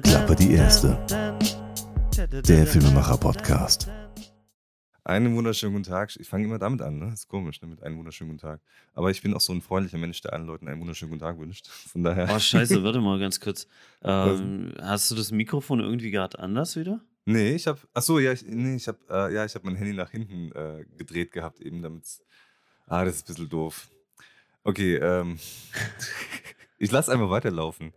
Klappe die erste. Der Filmemacher-Podcast. Einen wunderschönen guten Tag. Ich fange immer damit an, ne? Das ist komisch, ne? Mit einem wunderschönen guten Tag. Aber ich bin auch so ein freundlicher Mensch, der allen Leuten einen wunderschönen guten Tag wünscht. Von daher. Oh, scheiße, warte mal ganz kurz. Ähm, hast du das Mikrofon irgendwie gerade anders wieder? Nee, ich habe. Achso, ja, ich, nee, ich habe äh, ja, ich mein Handy nach hinten äh, gedreht gehabt, eben damit. Ah, das ist ein bisschen doof. Okay, ähm. ich lasse einfach weiterlaufen.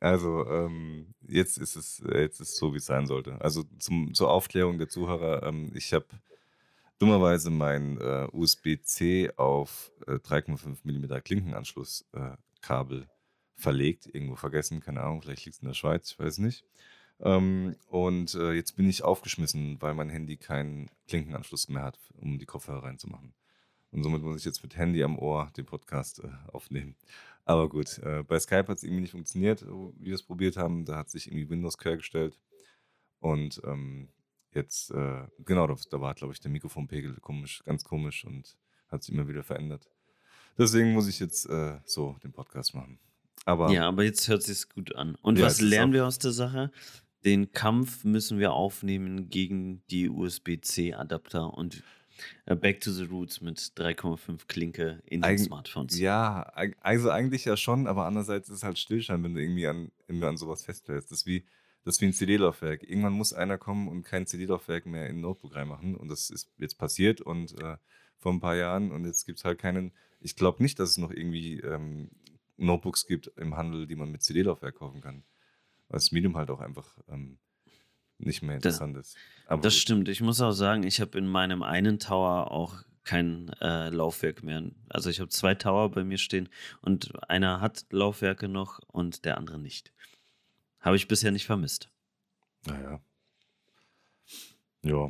Also, ähm, jetzt ist es äh, jetzt ist es so, wie es sein sollte. Also zum, zur Aufklärung der Zuhörer, ähm, ich habe dummerweise mein äh, USB-C auf äh, 3,5 mm Klinkenanschlusskabel äh, verlegt, irgendwo vergessen, keine Ahnung, vielleicht liegt es in der Schweiz, ich weiß nicht. Ähm, und äh, jetzt bin ich aufgeschmissen, weil mein Handy keinen Klinkenanschluss mehr hat, um die Kopfhörer reinzumachen. Und somit muss ich jetzt mit Handy am Ohr den Podcast äh, aufnehmen. Aber gut, äh, bei Skype hat es irgendwie nicht funktioniert, wie wir es probiert haben. Da hat sich irgendwie Windows quer gestellt. Und ähm, jetzt, äh, genau, da, da war, glaube ich, der Mikrofonpegel komisch, ganz komisch und hat sich immer wieder verändert. Deswegen muss ich jetzt äh, so den Podcast machen. Aber, ja, aber jetzt hört sich gut an. Und Ja, was lernen wir aus der Sache? Den Kampf müssen wir aufnehmen gegen die USB-C-Adapter und äh, Back to the Roots mit 3,5 Klinke in den Eig- Smartphones. Ja, also eigentlich ja schon, aber andererseits ist es halt Stillstand, wenn du irgendwie an, irgendwie an sowas festhältst. Das ist wie, das ist wie ein CD-Laufwerk. Irgendwann muss einer kommen und kein CD-Laufwerk mehr in ein Notebook reinmachen. Und das ist jetzt passiert und äh, vor ein paar Jahren. Und jetzt gibt es halt keinen. Ich glaube nicht, dass es noch irgendwie ähm, Notebooks gibt im Handel, die man mit CD-Laufwerk kaufen kann. Weil das Medium halt auch einfach ähm, nicht mehr Das- interessant ist. Aber Das stimmt. Ich muss auch sagen, ich habe in meinem einen Tower auch kein äh, Laufwerk mehr. Also ich habe zwei Tower bei mir stehen und einer hat Laufwerke noch und der andere nicht. Habe ich bisher nicht vermisst. Naja. Ja.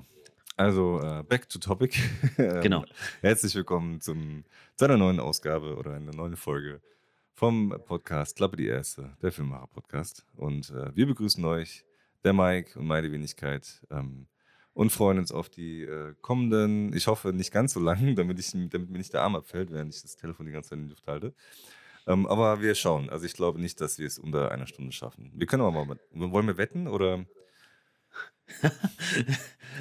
Also, äh, back to topic. Genau. Herzlich willkommen zum, zu einer neuen Ausgabe oder einer neuen Folge vom Podcast Klappe die Erste, der Filmemacher-Podcast. Und äh, wir begrüßen euch, der Mike und meine Wenigkeit, ähm, und freuen uns auf die äh, kommenden, ich hoffe nicht ganz so lang, damit, ich, damit mir nicht der Arm abfällt, während ich das Telefon die ganze Zeit in die Luft halte. Ähm, aber wir schauen. Also ich glaube nicht, dass wir es unter einer Stunde schaffen. Wir können aber mal, wollen wir wetten oder?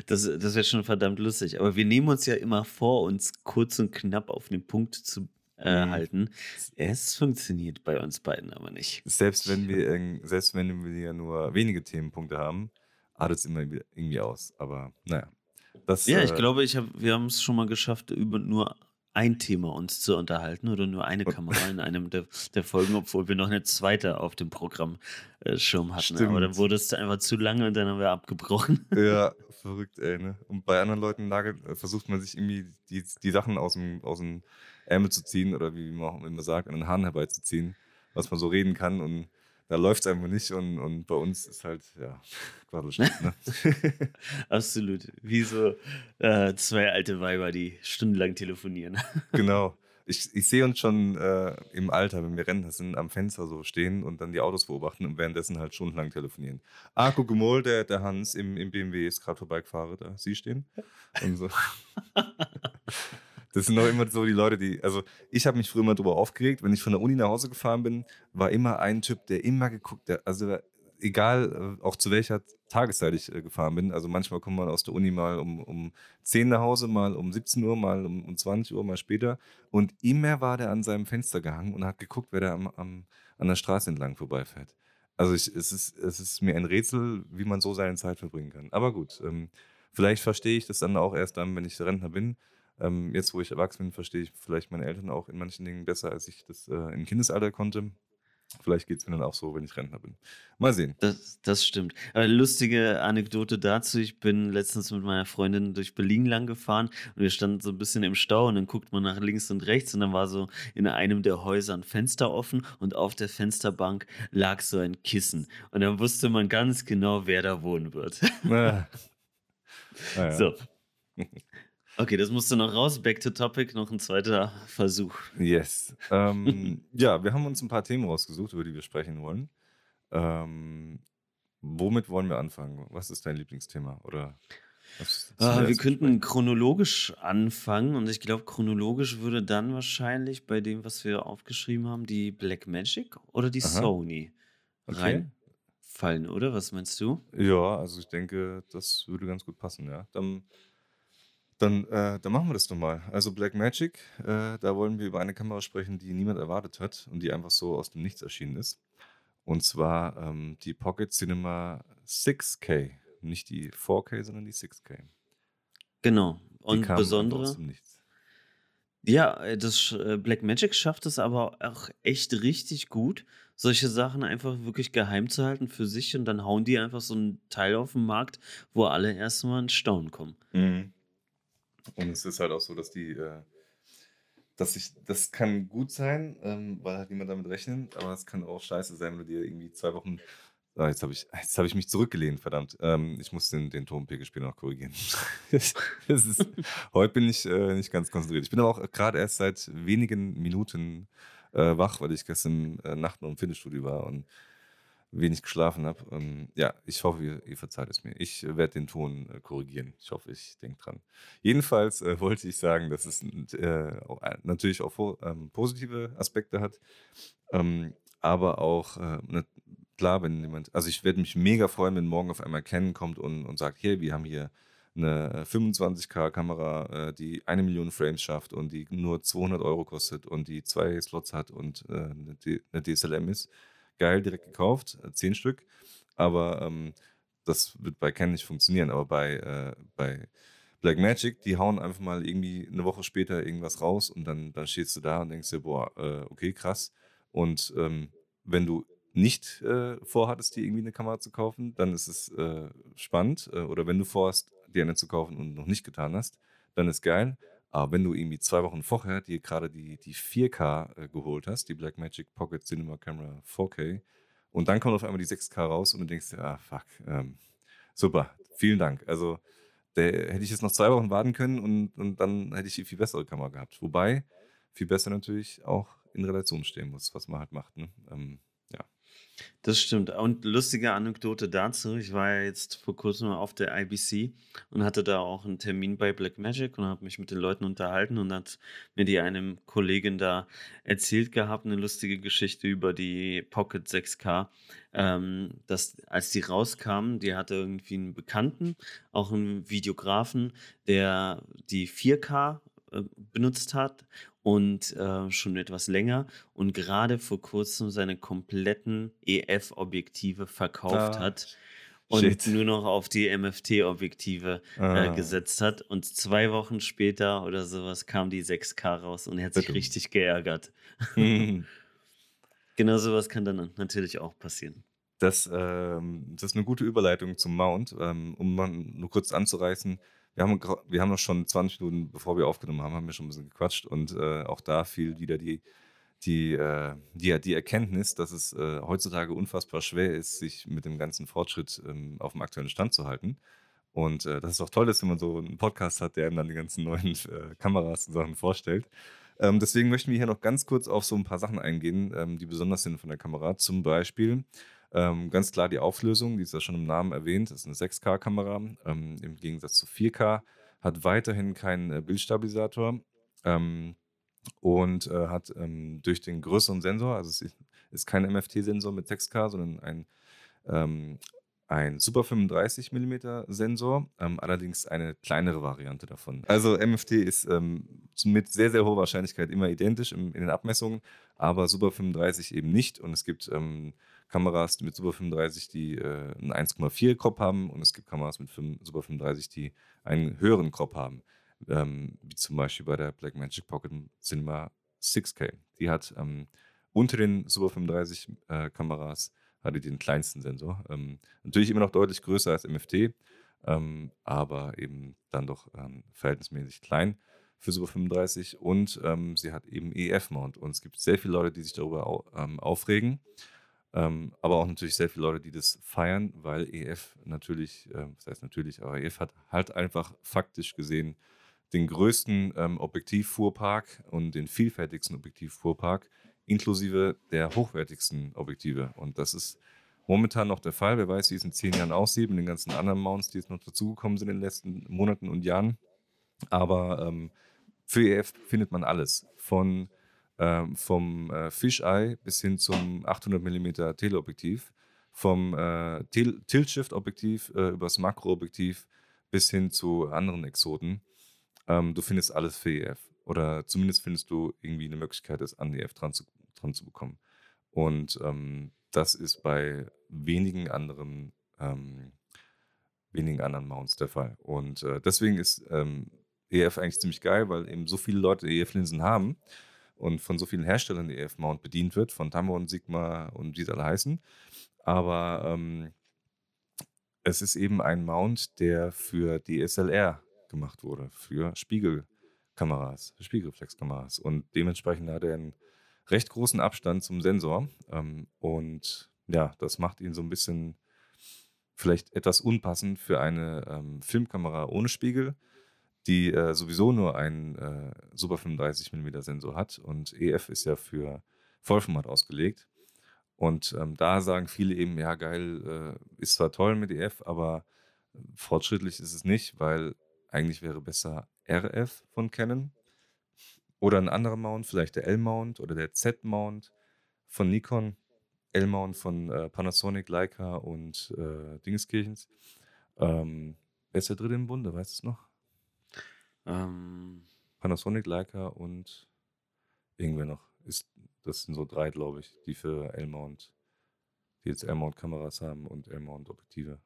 Das, das wäre schon verdammt lustig. Aber wir nehmen uns ja immer vor, uns kurz und knapp auf den Punkt zu äh, Mhm. halten. Es funktioniert bei uns beiden aber nicht. Selbst wenn wir, selbst wenn wir ja nur wenige Themenpunkte haben, artet es immer irgendwie aus. Aber naja. Das, Ja, ich äh, glaube, ich hab, wir haben es schon mal geschafft, über nur ein Thema uns zu unterhalten oder nur eine Kamera in einem der, der Folgen, obwohl wir noch eine zweite auf dem Programmschirm hatten. Aber dann Stimmt. wurde es einfach zu lange und dann haben wir abgebrochen. Ja, verrückt, ey, ne? Und bei anderen Leuten äh, versucht man sich irgendwie die, die Sachen aus dem, aus dem Ärmel zu ziehen oder wie man auch immer sagt, an den Haaren herbeizuziehen, was man so reden kann und da läuft es einfach nicht und, und bei uns ist halt, ja, Quadelstadt, ne? Absolut. Wie so äh, zwei alte Weiber, die stundenlang telefonieren. Genau. Ich, ich sehe uns schon äh, im Alter, wenn wir Rentner sind, am Fenster so stehen und dann die Autos beobachten und währenddessen halt stundenlang telefonieren. Ah, guck mal, der, der Hans im, im BMW ist gerade vorbeigefahren, da Sie stehen. Und so. Das sind doch immer so die Leute, die. Also, ich habe mich früher immer darüber aufgeregt, wenn ich von der Uni nach Hause gefahren bin, war immer ein Typ, der immer geguckt, der, also egal, äh, auch zu welcher Tageszeit ich äh, gefahren bin. Also, manchmal kommt man aus der Uni mal um, um 10 nach Hause, mal um 17 Uhr, mal um, um 20 Uhr, mal später. Und immer war der an seinem Fenster gehangen und hat geguckt, wer da am, am, an der Straße entlang vorbeifährt. Also, ich, es, ist, es ist mir ein Rätsel, wie man so seine Zeit verbringen kann. Aber gut, ähm, vielleicht verstehe ich das dann auch erst dann, wenn ich Rentner bin. Ähm, jetzt, wo ich erwachsen bin, verstehe ich vielleicht meine Eltern auch in manchen Dingen besser, als ich das äh, im Kindesalter konnte. Vielleicht geht es mir dann auch so, wenn ich Rentner bin. Mal sehen. Das, das stimmt. Aber lustige Anekdote dazu. Ich bin letztens mit meiner Freundin durch Berlin lang gefahren und wir standen so ein bisschen im Stau und dann guckt man nach links und rechts und dann war so in einem der Häuser ein Fenster offen und auf der Fensterbank lag so ein Kissen. Und dann wusste man ganz genau, wer da wohnen wird. Ah. Ah, ja. So. Okay, das musste noch raus. Back to topic, noch ein zweiter Versuch. Yes. Ähm, ja, wir haben uns ein paar Themen rausgesucht, über die wir sprechen wollen. Ähm, womit wollen wir anfangen? Was ist dein Lieblingsthema? Oder Ah, wir könnten chronologisch anfangen und ich glaube, chronologisch würde dann wahrscheinlich bei dem, was wir aufgeschrieben haben, die Blackmagic oder die Aha. Sony Okay. reinfallen, oder? Was meinst du? Ja, also ich denke, das würde ganz gut passen, ja. Dann, dann, äh, dann machen wir das doch mal. Also Blackmagic, äh, da wollen wir über eine Kamera sprechen, die niemand erwartet hat und die einfach so aus dem Nichts erschienen ist. Und zwar ähm, die Pocket Cinema 6K. Nicht die 4K, sondern die 6K. Genau. Und einfach aus besondere, dem Nichts. ja, äh, das äh, Blackmagic schafft es aber auch echt richtig gut, solche Sachen einfach wirklich geheim zu halten für sich und dann hauen die einfach so ein Teil auf den Markt, wo alle erstmal in Staunen kommen. Mhm. Und es ist halt auch so, dass die, äh, dass ich, das kann gut sein, ähm, weil halt niemand damit rechnet, aber es kann auch scheiße sein, wenn du dir irgendwie zwei Wochen. Ah, jetzt habe ich, jetzt hab ich mich zurückgelehnt, verdammt. Ähm, ich muss den, den Tonpegel noch korrigieren. das ist, heute bin ich äh, nicht ganz konzentriert. Ich bin aber auch gerade erst seit wenigen Minuten äh, wach, weil ich gestern äh, Nacht noch im Fitnessstudio war und wenig geschlafen habe. Ähm, ja, ich hoffe, ihr, ihr verzeiht es mir. Ich äh, werde den Ton äh, korrigieren. Ich hoffe, ich denke dran. Jedenfalls äh, wollte ich sagen, dass es äh, äh, natürlich auch ähm, positive Aspekte hat, ähm, aber auch, ne, klar, wenn jemand, also ich werde mich mega freuen, wenn morgen auf einmal Canon kommt und, und sagt, hier, wir haben hier eine äh, 25K-Kamera, äh, die eine Million Frames schafft und die nur 200 Euro kostet und die zwei Slots hat und eine, DSLM ist. Geil, direkt gekauft, äh, zehn Stück. Aber ähm, das wird bei Canon nicht funktionieren. Aber bei, äh, bei Blackmagic, die hauen einfach mal irgendwie eine Woche später irgendwas raus und dann, dann stehst du da und denkst dir, boah, äh, okay, krass. Und ähm, wenn du nicht äh, vorhattest, dir irgendwie eine Kamera zu kaufen, dann ist es äh, spannend. Äh, oder wenn du vorhast, dir eine zu kaufen und noch nicht getan hast, dann ist geil. Aber wenn du irgendwie zwei Wochen vorher dir gerade die, die 4K äh, geholt hast, die Blackmagic Pocket Cinema Camera 4K, und dann kommt auf einmal die 6K raus und du denkst dir, ah, fuck, ähm, super, vielen Dank. Also der, hätte ich jetzt noch zwei Wochen warten können und, und dann hätte ich die viel bessere Kamera gehabt. Wobei viel besser natürlich auch in Relation stehen muss, was man halt macht. Ne? Ähm. Das stimmt. Und lustige Anekdote dazu. Ich war ja jetzt vor kurzem auf der IBC und hatte da auch einen Termin bei Blackmagic und habe mich mit den Leuten unterhalten und hat mir die einem Kollegin da erzählt gehabt, eine lustige Geschichte über die Pocket 6K. Ähm, dass als die rauskamen, die hatte irgendwie einen Bekannten, auch einen Videografen, der die 4K äh, benutzt hat und äh, schon etwas länger und gerade vor kurzem seine kompletten EF-Objektive verkauft Ah, hat und shit. nur noch auf die MFT-Objektive äh, Ah. gesetzt hat. Und zwei Wochen später oder sowas kam die 6K raus und er hat sich Bitte. richtig geärgert. Genau sowas kann dann natürlich auch passieren. Das, ähm, das ist eine gute Überleitung zum Mount, ähm, um mal nur kurz anzureißen. Wir haben, wir haben noch schon 20 Minuten, bevor wir aufgenommen haben, haben wir schon ein bisschen gequatscht und äh, auch da fiel wieder die, die, äh, die, die Erkenntnis, dass es äh, heutzutage unfassbar schwer ist, sich mit dem ganzen Fortschritt ähm, auf dem aktuellen Stand zu halten. Und äh, das ist auch toll, dass wenn man so einen Podcast hat, der einem dann die ganzen neuen äh, Kameras und Sachen vorstellt. Ähm, deswegen möchten wir hier noch ganz kurz auf so ein paar Sachen eingehen, ähm, die besonders sind von der Kamera. Zum Beispiel ähm, ganz klar die Auflösung, die ist ja schon im Namen erwähnt, ist eine 6K-Kamera. Ähm, Im Gegensatz zu 4K hat weiterhin keinen äh, Bildstabilisator ähm, und äh, hat ähm, durch den größeren Sensor, also es ist, ist kein MFT-Sensor mit 6K, sondern ein, ähm, ein Super 35 mm Sensor, ähm, allerdings eine kleinere Variante davon. Also MFT ist ähm, mit sehr, sehr hoher Wahrscheinlichkeit immer identisch im, in den Abmessungen, aber Super 35 eben nicht. Und es gibt ähm, Kameras mit Super 35, die äh, einen 1,4 Crop haben und es gibt Kameras mit 5, Super 35, die einen höheren Crop haben. Ähm, wie zum Beispiel bei der Blackmagic Pocket Cinema 6K. Die hat ähm, unter den Super 35 äh, Kameras hatte den kleinsten Sensor. Ähm, natürlich immer noch deutlich größer als MFT, ähm, aber eben dann doch ähm, verhältnismäßig klein für Super 35 und ähm, sie hat eben EF-Mount und es gibt sehr viele Leute, die sich darüber au aufregen, ähm, aber auch natürlich sehr viele Leute, die das feiern, weil EF natürlich, äh, das heißt natürlich, aber EF hat halt einfach faktisch gesehen den größten ähm, Objektivfuhrpark und den vielfältigsten Objektivfuhrpark inklusive der hochwertigsten Objektive. Und das ist momentan noch der Fall. Wer weiß, wie es in zehn Jahren aussieht mit den ganzen anderen Mounts, die jetzt noch dazugekommen sind in den letzten Monaten und Jahren. Aber ähm, für EF findet man alles. Von, ähm, vom äh, Fisheye bis hin zum 800 mm Teleobjektiv. Vom äh, Tilt-Shift-Objektiv äh, über das Makroobjektiv bis hin zu anderen Exoten. Ähm, du findest alles für EF. Oder zumindest findest du irgendwie eine Möglichkeit, es an EF dran zu, dran zu bekommen. Und ähm, das ist bei wenigen anderen, ähm, wenigen anderen Mounts der Fall. Und äh, deswegen ist ähm, EF eigentlich ziemlich geil, weil eben so viele Leute EF-Linsen haben und von so vielen Herstellern der EF-Mount bedient wird, von Tamron, Sigma und wie sie alle heißen. Aber ähm, es ist eben ein Mount, der für DSLR gemacht wurde, für Spiegelkameras, Spiegelreflexkameras. Und dementsprechend hat er einen recht großen Abstand zum Sensor. Ähm, und ja, das macht ihn so ein bisschen vielleicht etwas unpassend für eine ähm, Filmkamera ohne Spiegel die äh, sowieso nur einen äh, Super 35 mm Sensor hat und EF ist ja für Vollformat ausgelegt. Und ähm, da sagen viele eben, ja geil, äh, ist zwar toll mit EF, aber fortschrittlich ist es nicht, weil eigentlich wäre besser RF von Canon oder ein anderer Mount, vielleicht der L-Mount oder der Z-Mount von Nikon, L-Mount von äh, Panasonic, Leica und äh, Dingeskirchens. Ähm, wer ist der dritte im Bunde, weißt du es noch? Ähm, Panasonic, Leica und irgendwer noch. Ist, das sind so drei, glaube ich, die für L-Mount, die jetzt L-Mount-Kameras haben und L-Mount-Objektive.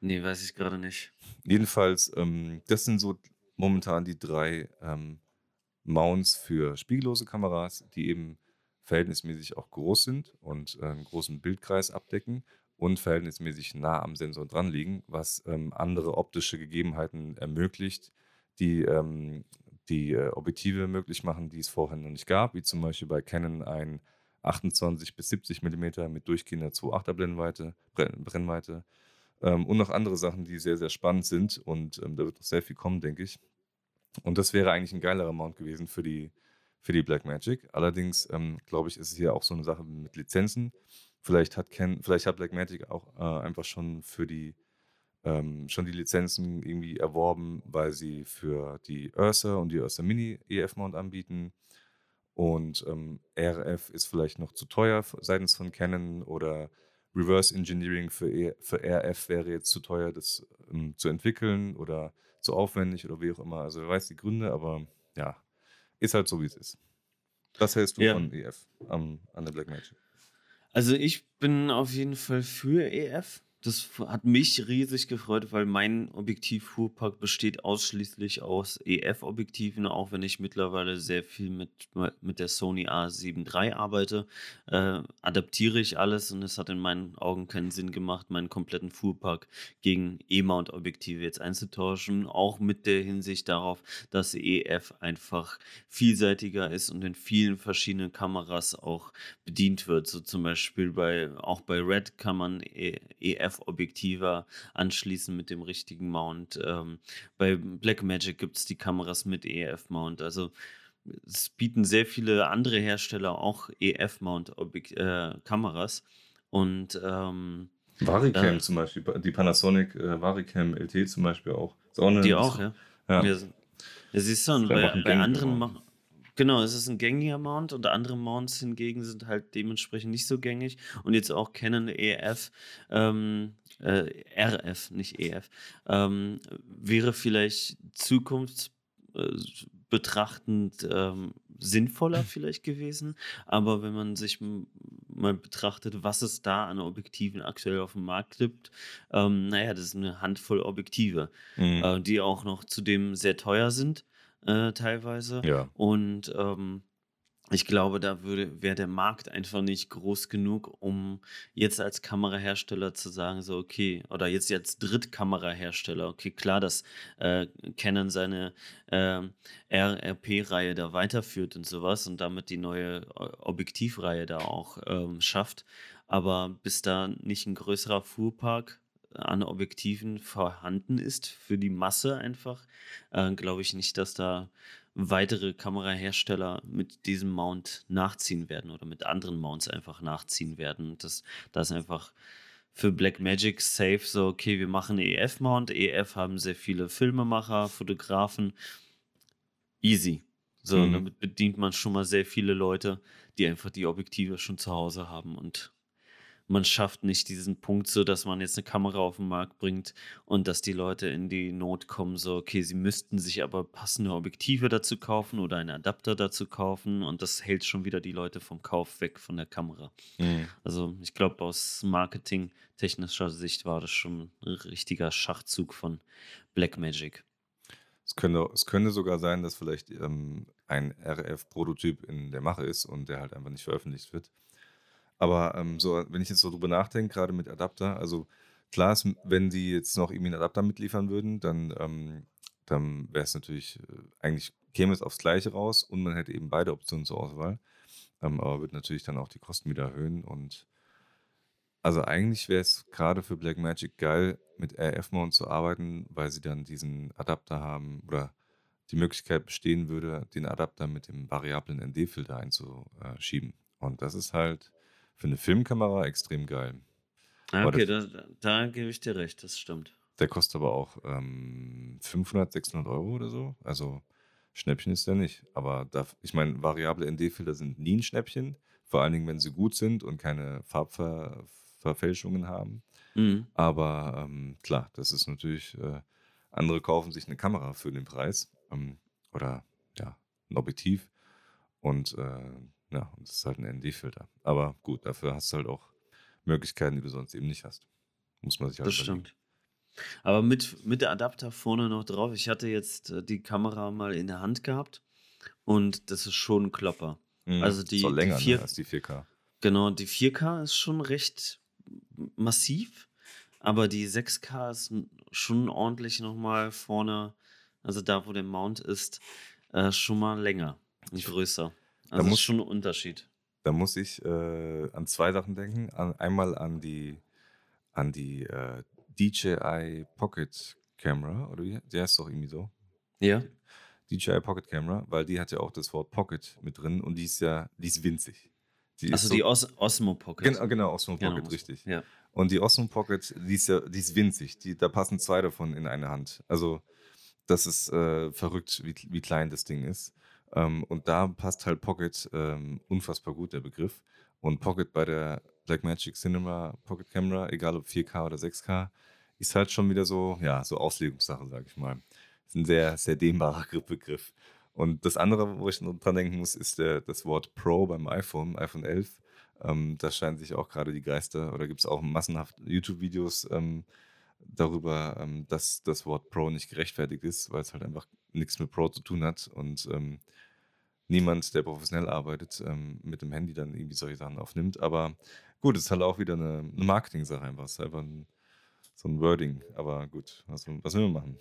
Nee, weiß ich gerade nicht. Jedenfalls, ähm, das sind so momentan die drei ähm, Mounts für spiegellose Kameras, die eben verhältnismäßig auch groß sind und äh, einen großen Bildkreis abdecken und verhältnismäßig nah am Sensor dran liegen, was ähm, andere optische Gegebenheiten ermöglicht, die ähm, die äh, Objektive möglich machen, die es vorher noch nicht gab, wie zum Beispiel bei Canon ein 28 bis 70 mm mit durchgehender 2,8er Brennweite, Brennweite ähm, und noch andere Sachen, die sehr, sehr spannend sind und ähm, da wird noch sehr viel kommen, denke ich. Und das wäre eigentlich ein geilerer Mount gewesen für die, für die Blackmagic. Allerdings, ähm, glaube ich, ist es hier auch so eine Sache mit Lizenzen. Vielleicht hat, Ken, vielleicht hat Blackmagic auch äh, einfach schon für die ähm, schon die Lizenzen irgendwie erworben, weil sie für die Ursa und die Ursa Mini EF-Mount anbieten. Und ähm, RF ist vielleicht noch zu teuer seitens von Canon oder Reverse Engineering für, e für RF wäre jetzt zu teuer, das ähm, zu entwickeln oder zu aufwendig oder wie auch immer. Also wer weiß die Gründe, aber ja, ist halt so, wie es ist. Was hältst du ja. von EF um, an der Blackmagic? Also ich bin auf jeden Fall für EF. Das hat mich riesig gefreut, weil mein Objektiv-Fuhrpark besteht ausschließlich aus EF-Objektiven, auch wenn ich mittlerweile sehr viel mit, mit der Sony A7 III arbeite, äh, adaptiere ich alles und es hat in meinen Augen keinen Sinn gemacht, meinen kompletten Fuhrpark gegen E-Mount-Objektive jetzt einzutauschen, auch mit der Hinsicht darauf, dass EF einfach vielseitiger ist und in vielen verschiedenen Kameras auch bedient wird. So zum Beispiel bei, auch bei Red kann man EF EF-Objektive anschließen mit dem richtigen Mount. Ähm, bei Blackmagic gibt es die Kameras mit EF-Mount. Also es bieten sehr viele andere Hersteller auch EF-Mount-Kameras. Äh, und ähm, Varicam äh, zum Beispiel, die Panasonic äh, Varicam LT zum Beispiel auch. auch die auch, ja. ja. ja. Ja, siehst du, und bei, bei anderen, Genau, es ist ein gängiger Mount und andere Mounts hingegen sind halt dementsprechend nicht so gängig. Und jetzt auch Canon EF, ähm, äh, RF, nicht EF, ähm, wäre vielleicht zukunftsbetrachtend ähm, sinnvoller vielleicht gewesen. Aber wenn man sich mal betrachtet, was es da an Objektiven aktuell auf dem Markt gibt, ähm, naja, das ist eine Handvoll Objektive, mhm. äh, die auch noch zudem sehr teuer sind äh, teilweise. Ja. Und ähm, ich glaube, da wäre der Markt einfach nicht groß genug, um jetzt als Kamerahersteller zu sagen, so, okay, oder jetzt als Drittkamerahersteller, okay, klar, dass äh, Canon seine äh, RRP-Reihe da weiterführt und sowas und damit die neue Objektivreihe da auch ähm, schafft. Aber bis da nicht ein größerer Fuhrpark an Objektiven vorhanden ist für die Masse einfach, äh, glaube ich nicht, dass da weitere Kamerahersteller mit diesem Mount nachziehen werden oder mit anderen Mounts einfach nachziehen werden. Das, das ist einfach für Blackmagic safe so, okay, wir machen EF-Mount. EF haben sehr viele Filmemacher, Fotografen. Easy. So, Mhm. damit bedient man schon mal sehr viele Leute, die einfach die Objektive schon zu Hause haben und man schafft nicht diesen Punkt so, dass man jetzt eine Kamera auf den Markt bringt und dass die Leute in die Not kommen, so, okay, sie müssten sich aber passende Objektive dazu kaufen oder einen Adapter dazu kaufen und das hält schon wieder die Leute vom Kauf weg von der Kamera. Mhm. Also ich glaube, aus marketingtechnischer Sicht war das schon ein richtiger Schachzug von Blackmagic. Es könnte, es könnte sogar sein, dass vielleicht ähm, ein RF-Prototyp in der Mache ist und der halt einfach nicht veröffentlicht wird. Aber ähm, so, wenn ich jetzt so drüber nachdenke, gerade mit Adapter, also klar ist, wenn die jetzt noch irgendwie einen Adapter mitliefern würden, dann, ähm, dann wäre es natürlich, äh, eigentlich käme es aufs Gleiche raus und man hätte eben beide Optionen zur Auswahl. Ähm, aber wird natürlich dann auch die Kosten wieder erhöhen und also eigentlich wäre es gerade für Blackmagic geil, mit RF-Mount zu arbeiten, weil sie dann diesen Adapter haben oder die Möglichkeit bestehen würde, den Adapter mit dem variablen ND-Filter einzuschieben. Und das ist halt für eine Filmkamera extrem geil. Ah, Okay, da, da gebe ich dir recht, das stimmt. Der kostet aber auch ähm, 500, 600 Euro oder so. Also Schnäppchen ist der nicht. Aber da, ich meine, variable ND-Filter sind nie ein Schnäppchen. Vor allen Dingen, wenn sie gut sind und keine Farbverfälschungen haben. Mhm. Aber ähm, klar, das ist natürlich, äh, andere kaufen sich eine Kamera für den Preis ähm, oder ja, ein Objektiv und äh, ja, und das ist halt ein ND-Filter. Aber gut, dafür hast du halt auch Möglichkeiten, die du sonst eben nicht hast. Muss man sich halt Das überlegen. stimmt. Aber mit, mit der Adapter vorne noch drauf, ich hatte jetzt äh, die Kamera mal in der Hand gehabt und das ist schon ein Klopper. Mhm. Also die- auch die länger vier- ne, als die 4K. Genau, die 4K ist schon recht massiv, aber die 6K ist schon ordentlich nochmal vorne, also da, wo der Mount ist, äh, schon mal länger und größer. Also muss- ist schon ein Unterschied. Da muss ich äh, an zwei Sachen denken. An, einmal an die, an die äh, DJI Pocket Camera, oder wie? Die heißt doch irgendwie so. Ja? DJI Pocket Camera, weil die hat ja auch das Wort Pocket mit drin und die ist ja, die ist winzig. Die ist Also so- die Os Osmo Pocket. Genau, genau, Osmo Genau, Pocket, Osmo. richtig. Ja. Und die Osmo Pocket, die ist ja, die ist winzig. Die, da passen zwei davon in eine Hand. Also, das ist äh, verrückt, wie, wie klein das Ding ist. Ähm, und da passt halt Pocket ähm, unfassbar gut, der Begriff. Und Pocket bei der Blackmagic Cinema Pocket Camera, egal ob 4K oder 6K, ist halt schon wieder so, ja, so Auslegungssache, sag ich mal. Ist ein sehr, sehr dehnbarer Begriff. Und das andere, wo ich noch dran denken muss, ist der, das Wort Pro beim iPhone, iPhone 11. Ähm, da scheinen sich auch gerade die Geister, oder gibt es auch massenhaft YouTube-Videos ähm, darüber, ähm, dass das Wort Pro nicht gerechtfertigt ist, weil es halt einfach nichts mit Pro zu tun hat und ähm, niemand, der professionell arbeitet, ähm, mit dem Handy dann irgendwie solche Sachen aufnimmt. Aber gut, es ist halt auch wieder eine, eine Marketing-Sache einfach. Es ist einfach ein, so ein Wording. Aber gut, was, was will man machen?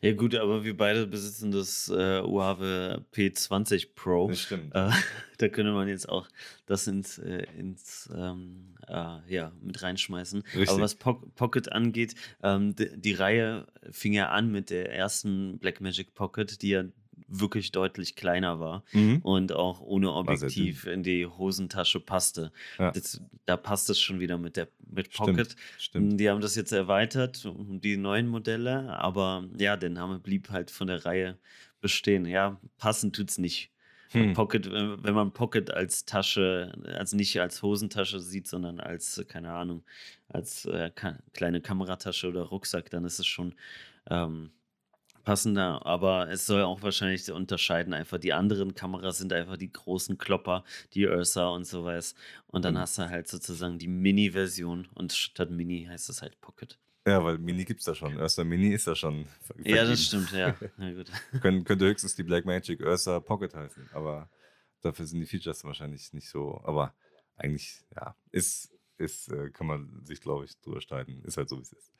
Ja, gut, aber wir beide besitzen das äh, Huawei P20 Pro. Das stimmt. Äh, da könnte man jetzt auch das ins, äh, ins ähm, äh, ja, mit reinschmeißen. Richtig. Aber was Po- Pocket angeht, ähm, die, die Reihe fing ja an mit der ersten Blackmagic Pocket, die ja wirklich deutlich kleiner war Mhm. und auch ohne Objektiv in die Hosentasche passte. Ja. Das, da passt es schon wieder mit der mit Stimmt, Pocket. stimmt. Die haben das jetzt erweitert die neuen Modelle, aber ja, der Name blieb halt von der Reihe bestehen. Ja, passend tut's nicht. Hm. Pocket, wenn wenn man Pocket als Tasche, also nicht als Hosentasche sieht, sondern als, äh, keine Ahnung, als äh, kleine Kameratasche oder Rucksack, dann ist es schon ähm, passender. Aber es soll auch wahrscheinlich unterscheiden. Einfach die anderen Kameras sind einfach die großen Klopper, die Ursa und sowas. Und dann Mhm. hast du halt sozusagen die Mini-Version und statt Mini heißt es halt Pocket. Ja, weil Mini gibt es da schon. Ursa Mini ist da schon. ver- Ja, vergeben. das stimmt, ja. Na gut. Kön könnte höchstens die Blackmagic Ursa Pocket heißen, aber dafür sind die Features wahrscheinlich nicht so. Aber eigentlich, ja, ist, ist äh, kann man sich, glaube ich, drüber streiten. Ist halt so, wie es ist.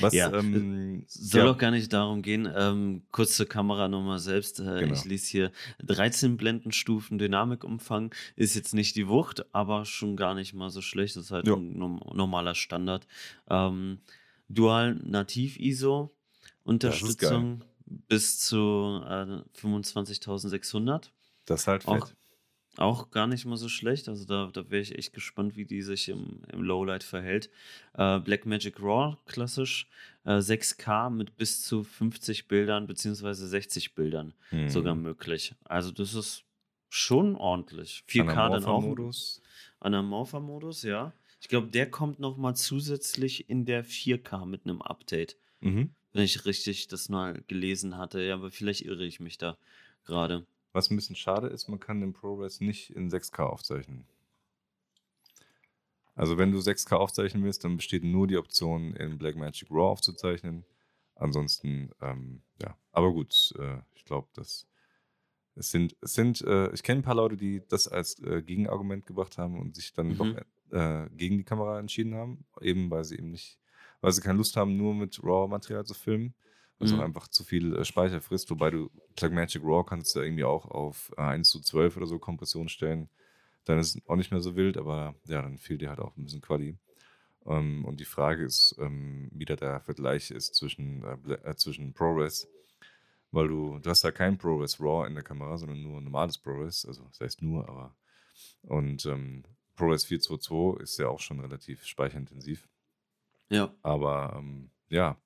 Was, Ja, ähm, Soll ja, auch gar nicht darum gehen. Ähm, kurz zur Kamera nochmal selbst. Äh, Genau. Ich lese hier 13 Blendenstufen Dynamikumfang. Ist jetzt nicht die Wucht, aber schon gar nicht mal so schlecht. Das ist halt Ja. ein norm normaler Standard. Ähm, Dual Nativ ISO. Unterstützung bis zu äh, 25.600. Das ist halt fett. auch gar nicht mal so schlecht. Also da, da wäre ich echt gespannt, wie die sich im, im Lowlight verhält. Äh, Blackmagic Raw, klassisch. Äh, 6K mit bis zu 50 Bildern beziehungsweise 60 Bildern sogar Hm. möglich. Also das ist schon ordentlich. 4K dann auch. Anamorpha-Modus. Anamorpha-Modus, ja. Ich glaube, der kommt nochmal zusätzlich in der 4K mit einem Update. Mhm. Wenn ich richtig das mal gelesen hatte. Ja, aber vielleicht irre ich mich da gerade. Was ein bisschen schade ist, man kann den ProRes nicht in 6K aufzeichnen. Also wenn du 6K aufzeichnen willst, dann besteht nur die Option, in Blackmagic RAW aufzuzeichnen. Ansonsten, ähm, ja. Aber gut, äh, ich glaube, dass es sind, es sind, äh, ich kenne ein paar Leute, die das als äh, Gegenargument gebracht haben und sich dann doch Mhm. äh, gegen die Kamera entschieden haben, eben weil sie eben nicht, weil sie keine Lust haben, nur mit RAW-Material zu filmen, auch Mhm. einfach zu viel äh, Speicher frisst, wobei du Blackmagic RAW kannst du irgendwie auch auf äh, 1 zu 12 oder so Kompression stellen. Dann ist es auch nicht mehr so wild, aber ja, dann fehlt dir halt auch ein bisschen Quali. Ähm, und die Frage ist, ähm, wie da der Vergleich ist zwischen, äh, äh, zwischen ProRes, weil du, du hast ja kein ProRes RAW in der Kamera, sondern nur normales ProRes, also das heißt nur, aber und ähm, ProRes 422 ist ja auch schon relativ speicherintensiv. Ja. Aber ähm, ja,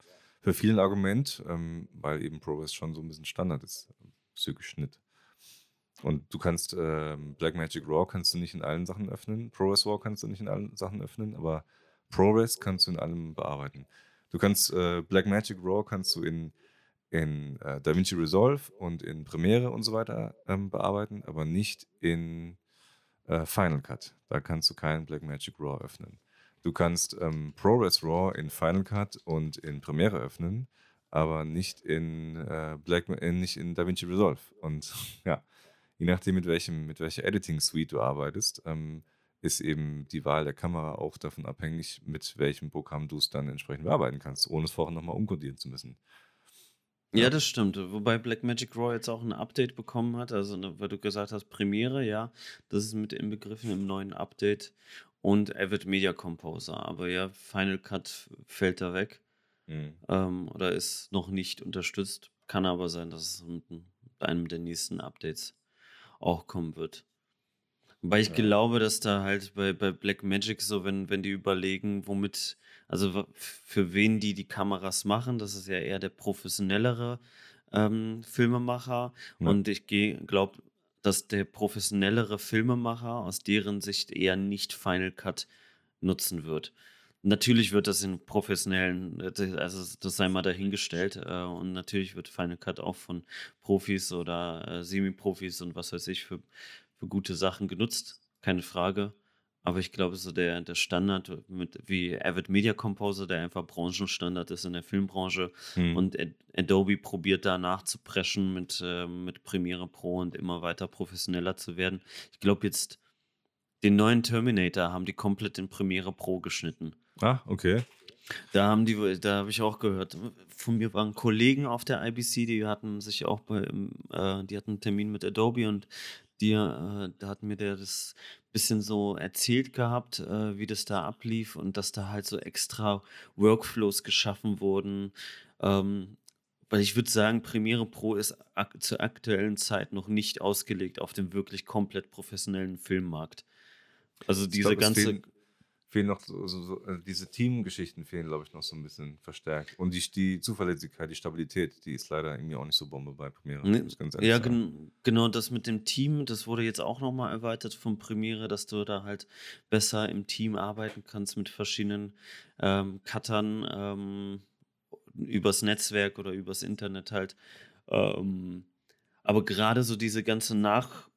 für viele ein Argument, ähm, weil eben ProRes schon so ein bisschen Standard ist, bezüglich Schnitt. Und du kannst ähm, Blackmagic RAW kannst du nicht in allen Sachen öffnen, ProRes RAW kannst du nicht in allen Sachen öffnen, aber ProRes kannst du in allem bearbeiten. Du kannst äh, Blackmagic RAW kannst du in, in äh, DaVinci Resolve und in Premiere und so weiter ähm, bearbeiten, aber nicht in äh, Final Cut. Da kannst du keinen Blackmagic RAW öffnen. Du kannst ähm, ProRes RAW in Final Cut und in Premiere öffnen, aber nicht in, äh, Black, äh, nicht in DaVinci Resolve. Und ja, je nachdem, mit, welchem, mit welcher Editing-Suite du arbeitest, ähm, ist eben die Wahl der Kamera auch davon abhängig, mit welchem Programm du es dann entsprechend bearbeiten kannst, ohne es vorher nochmal umkodieren zu müssen. Ja, Ja. das stimmt. Wobei Blackmagic Raw jetzt auch ein Update bekommen hat. Also, ne, weil du gesagt hast, Premiere, ja, das ist mit inbegriffen im neuen Update. Und Avid Media Composer. Aber ja, Final Cut fällt da weg. Ähm, oder ist noch nicht unterstützt. Kann aber sein, dass es mit ein- einem der nächsten Updates auch kommen wird. Wobei ich Ja. glaube, dass da halt bei, bei Blackmagic so, wenn, wenn die überlegen, womit, also für wen die die Kameras machen, das ist ja eher der professionellere ähm, Filmemacher. Ja. Und ich glaube, dass der professionellere Filmemacher aus deren Sicht eher nicht Final Cut nutzen wird. Natürlich wird das in professionellen, also das sei mal dahingestellt. äh, Und natürlich wird Final Cut auch von Profis oder äh, Semi-Profis und was weiß ich für, für gute Sachen genutzt. Keine Frage. Aber ich glaube, so der, der Standard mit wie Avid Media Composer, der einfach Branchenstandard ist in der Filmbranche, Hm. und Ad- Adobe probiert da nachzupreschen mit, äh, mit Premiere Pro und immer weiter professioneller zu werden. Ich glaube jetzt, den neuen Terminator haben die komplett in Premiere Pro geschnitten. Ah, okay. Da haben die, da habe ich auch gehört, von mir waren Kollegen auf der IBC, die hatten sich auch bei, äh, die hatten einen Termin mit Adobe und die, äh, da hat mir der das bisschen so erzählt gehabt, äh, wie das da ablief und dass da halt so extra Workflows geschaffen wurden. Ähm, weil ich würde sagen, Premiere Pro ist ak zur aktuellen Zeit noch nicht ausgelegt auf den wirklich komplett professionellen Filmmarkt. Also diese glaub, ganze, fehlen, noch so, so, äh, diese Teamgeschichten fehlen, glaube ich, noch so ein bisschen verstärkt. Und die, die Zuverlässigkeit, die Stabilität, die ist leider irgendwie auch nicht so Bombe bei Premiere. Ne, ehrlich Ja, gen genau, das mit dem Team, das wurde jetzt auch nochmal erweitert von Premiere, dass du da halt besser im Team arbeiten kannst mit verschiedenen ähm, Cuttern ähm, übers Netzwerk oder übers Internet halt. Ähm, aber gerade so diese ganze Nach,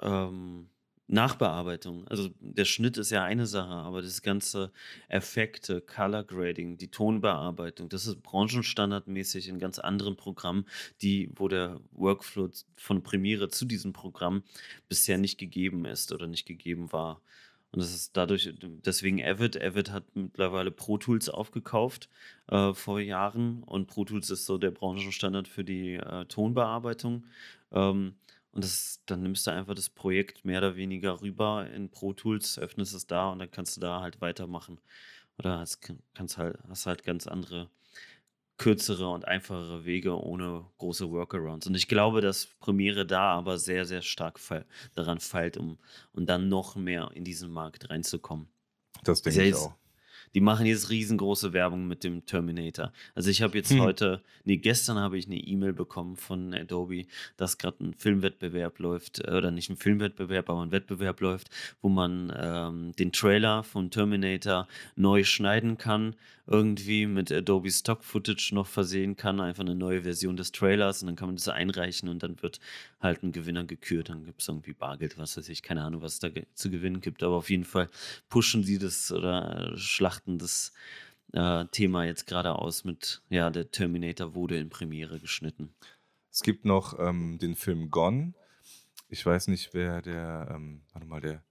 ähm, Nachbearbeitung, also der Schnitt ist ja eine Sache, aber das ganze Effekte, Color Grading, die Tonbearbeitung, das ist branchenstandardmäßig in ganz anderen Programmen, die, wo der Workflow von Premiere zu diesem Programm bisher nicht gegeben ist oder nicht gegeben war. Und das ist dadurch, deswegen Avid. Avid hat mittlerweile Pro Tools aufgekauft äh, vor Jahren und Pro Tools ist so der Branchenstandard für die äh, Tonbearbeitung. Ähm, und das, dann nimmst du einfach das Projekt mehr oder weniger rüber in Pro Tools, öffnest es da und dann kannst du da halt weitermachen. Oder hast, kannst halt, hast halt ganz andere kürzere und einfachere Wege ohne große Workarounds. Und ich glaube, dass Premiere da aber sehr, sehr stark fe daran feilt, um, um dann noch mehr in diesen Markt reinzukommen. Das denke ich auch. Die machen jetzt riesengroße Werbung mit dem Terminator. Also ich habe jetzt Hm. heute, nee, gestern habe ich eine E-Mail bekommen von Adobe, dass gerade ein Filmwettbewerb läuft, äh, oder nicht ein Filmwettbewerb, aber ein Wettbewerb läuft, wo man ähm, den Trailer von Terminator neu schneiden kann, irgendwie mit Adobe Stock Footage noch versehen kann, einfach eine neue Version des Trailers und dann kann man das einreichen und dann wird halt ein Gewinner gekürt. Dann gibt es irgendwie Bargeld, was weiß ich, keine Ahnung, was es da zu gewinnen gibt, aber auf jeden Fall pushen sie das oder schlachten das äh, Thema jetzt gerade aus mit, ja, der Terminator wurde in Premiere geschnitten. Es gibt noch ähm, den Film Gone. Ich weiß nicht, wer der, ähm, warte mal, der,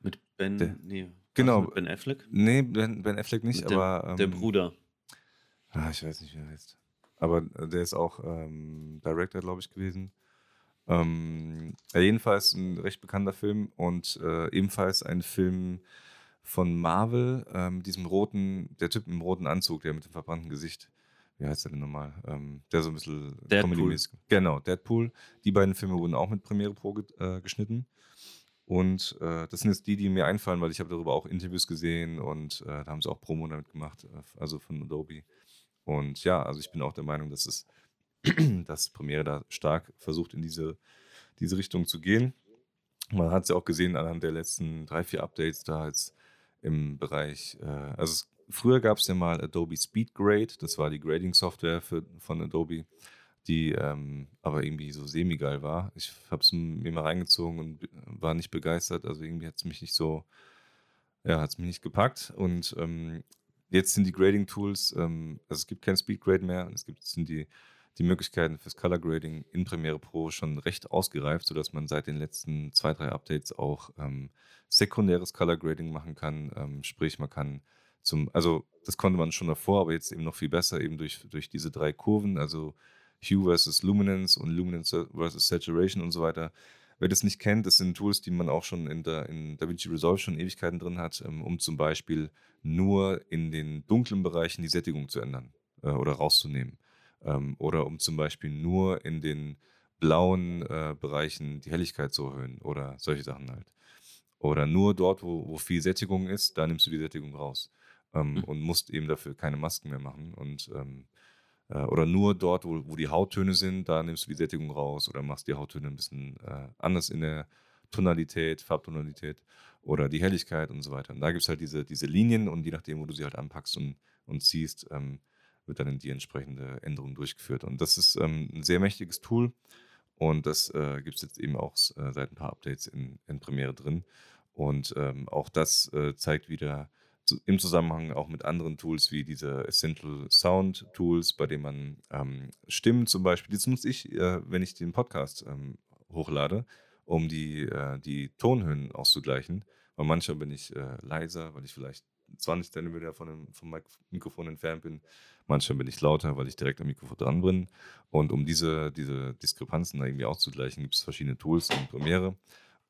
Mit Ben, Der- nee, genau. Ben Affleck? nee, Ben, ben Affleck nicht, Mit aber ähm, Der Bruder. Ah, ich weiß nicht, wie er heißt. Aber äh, der ist auch ähm, Director, glaube ich, gewesen. Ähm, jedenfalls ein recht bekannter Film und äh, ebenfalls ein Film von Marvel, ähm, diesem roten, der Typ im roten Anzug, der mit dem verbrannten Gesicht. Wie heißt der denn nochmal? Ähm, der so ein bisschen Deadpool. Comedy-mäßig- Genau, Deadpool. Die beiden Filme wurden auch mit Premiere Pro ge äh, geschnitten. Und äh, das sind jetzt die, die mir einfallen, weil ich habe darüber auch Interviews gesehen und äh, da haben sie auch Promo damit gemacht, äh, also von Adobe. Und ja, also ich bin auch der Meinung, dass es, dass Premiere da stark versucht, in diese, diese Richtung zu gehen. Man hat es ja auch gesehen anhand der letzten drei, vier Updates da jetzt im Bereich, äh, also es, früher gab es ja mal Adobe Speed Grade, das war die Grading-Software von Adobe, die ähm, aber irgendwie so semi-geil war. Ich habe es mir mal reingezogen und war nicht begeistert, also irgendwie hat es mich nicht so, ja, hat es mich nicht gepackt und ähm, Jetzt sind die Grading-Tools, ähm, also es gibt kein Speed-Grade mehr, es gibt sind die, die Möglichkeiten fürs Color Grading in Premiere Pro schon recht ausgereift, sodass man seit den letzten zwei, drei Updates auch ähm, sekundäres Color Grading machen kann. Ähm, sprich, man kann zum, also das konnte man schon davor, aber jetzt eben noch viel besser, eben durch, durch diese drei Kurven, also Hue versus Luminance und Luminance versus Saturation und so weiter. Wer das nicht kennt, das sind Tools, die man auch schon in, der, in DaVinci Resolve schon Ewigkeiten drin hat, ähm, um zum Beispiel nur in den dunklen Bereichen die Sättigung zu ändern äh, oder rauszunehmen. Ähm, oder um zum Beispiel nur in den blauen äh, Bereichen die Helligkeit zu erhöhen oder solche Sachen halt. Oder nur dort, wo, wo viel Sättigung ist, da nimmst du die Sättigung raus ähm, Mhm. und musst eben dafür keine Masken mehr machen. Und ähm, äh, oder nur dort, wo, wo die Hauttöne sind, da nimmst du die Sättigung raus oder machst die Hauttöne ein bisschen äh, anders in der Tonalität, Farbtonalität oder die Helligkeit und so weiter. Und da gibt es halt diese, diese Linien und je nachdem, wo du sie halt anpackst und, und ziehst, ähm, wird dann die entsprechende Änderung durchgeführt. Und das ist ähm, ein sehr mächtiges Tool und das äh, gibt es jetzt eben auch äh, seit ein paar Updates in, in Premiere drin. Und ähm, auch das äh, zeigt wieder zu, im Zusammenhang auch mit anderen Tools wie diese Essential Sound Tools, bei denen man ähm, Stimmen zum Beispiel, das nutze ich, äh, wenn ich den Podcast ähm, hochlade, um die, äh, die Tonhöhen auszugleichen. Weil manchmal bin ich äh, leiser, weil ich vielleicht 20 Zentimeter von dem, vom Mik Mikrofon entfernt bin. Manchmal bin ich lauter, weil ich direkt am Mikrofon dran bin. Und um diese, diese Diskrepanzen da irgendwie auszugleichen, gibt es verschiedene Tools in Premiere.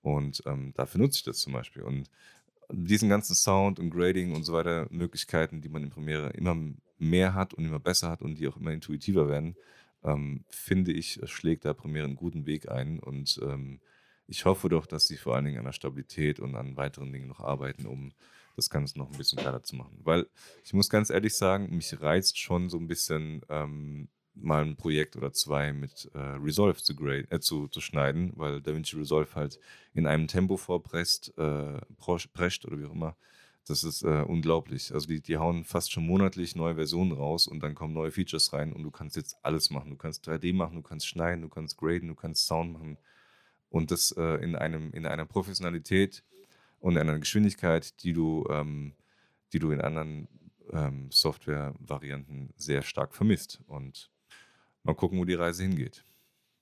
Und ähm, dafür nutze ich das zum Beispiel. Und diesen ganzen Sound und Grading und so weiter Möglichkeiten, die man in Premiere immer mehr hat und immer besser hat und die auch immer intuitiver werden, ähm, finde ich, schlägt da Premiere einen guten Weg ein. Und ähm, ich hoffe doch, dass sie vor allen Dingen an der Stabilität und an weiteren Dingen noch arbeiten, um das Ganze noch ein bisschen geiler zu machen. Weil ich muss ganz ehrlich sagen, mich reizt schon so ein bisschen ähm, mal ein Projekt oder zwei mit äh, Resolve zu, grade, äh, zu, zu schneiden, weil DaVinci Resolve halt in einem Tempo vorpresst, äh, prescht oder wie auch immer. Das ist äh, unglaublich. Also die, die hauen fast schon monatlich neue Versionen raus und dann kommen neue Features rein und du kannst jetzt alles machen. Du kannst 3D machen, du kannst schneiden, du kannst graden, du kannst Sound machen. Und das äh, in, einem, in einer Professionalität und einer Geschwindigkeit, die du, ähm, die du in anderen ähm, Software-Varianten sehr stark vermisst. Und mal gucken, wo die Reise hingeht.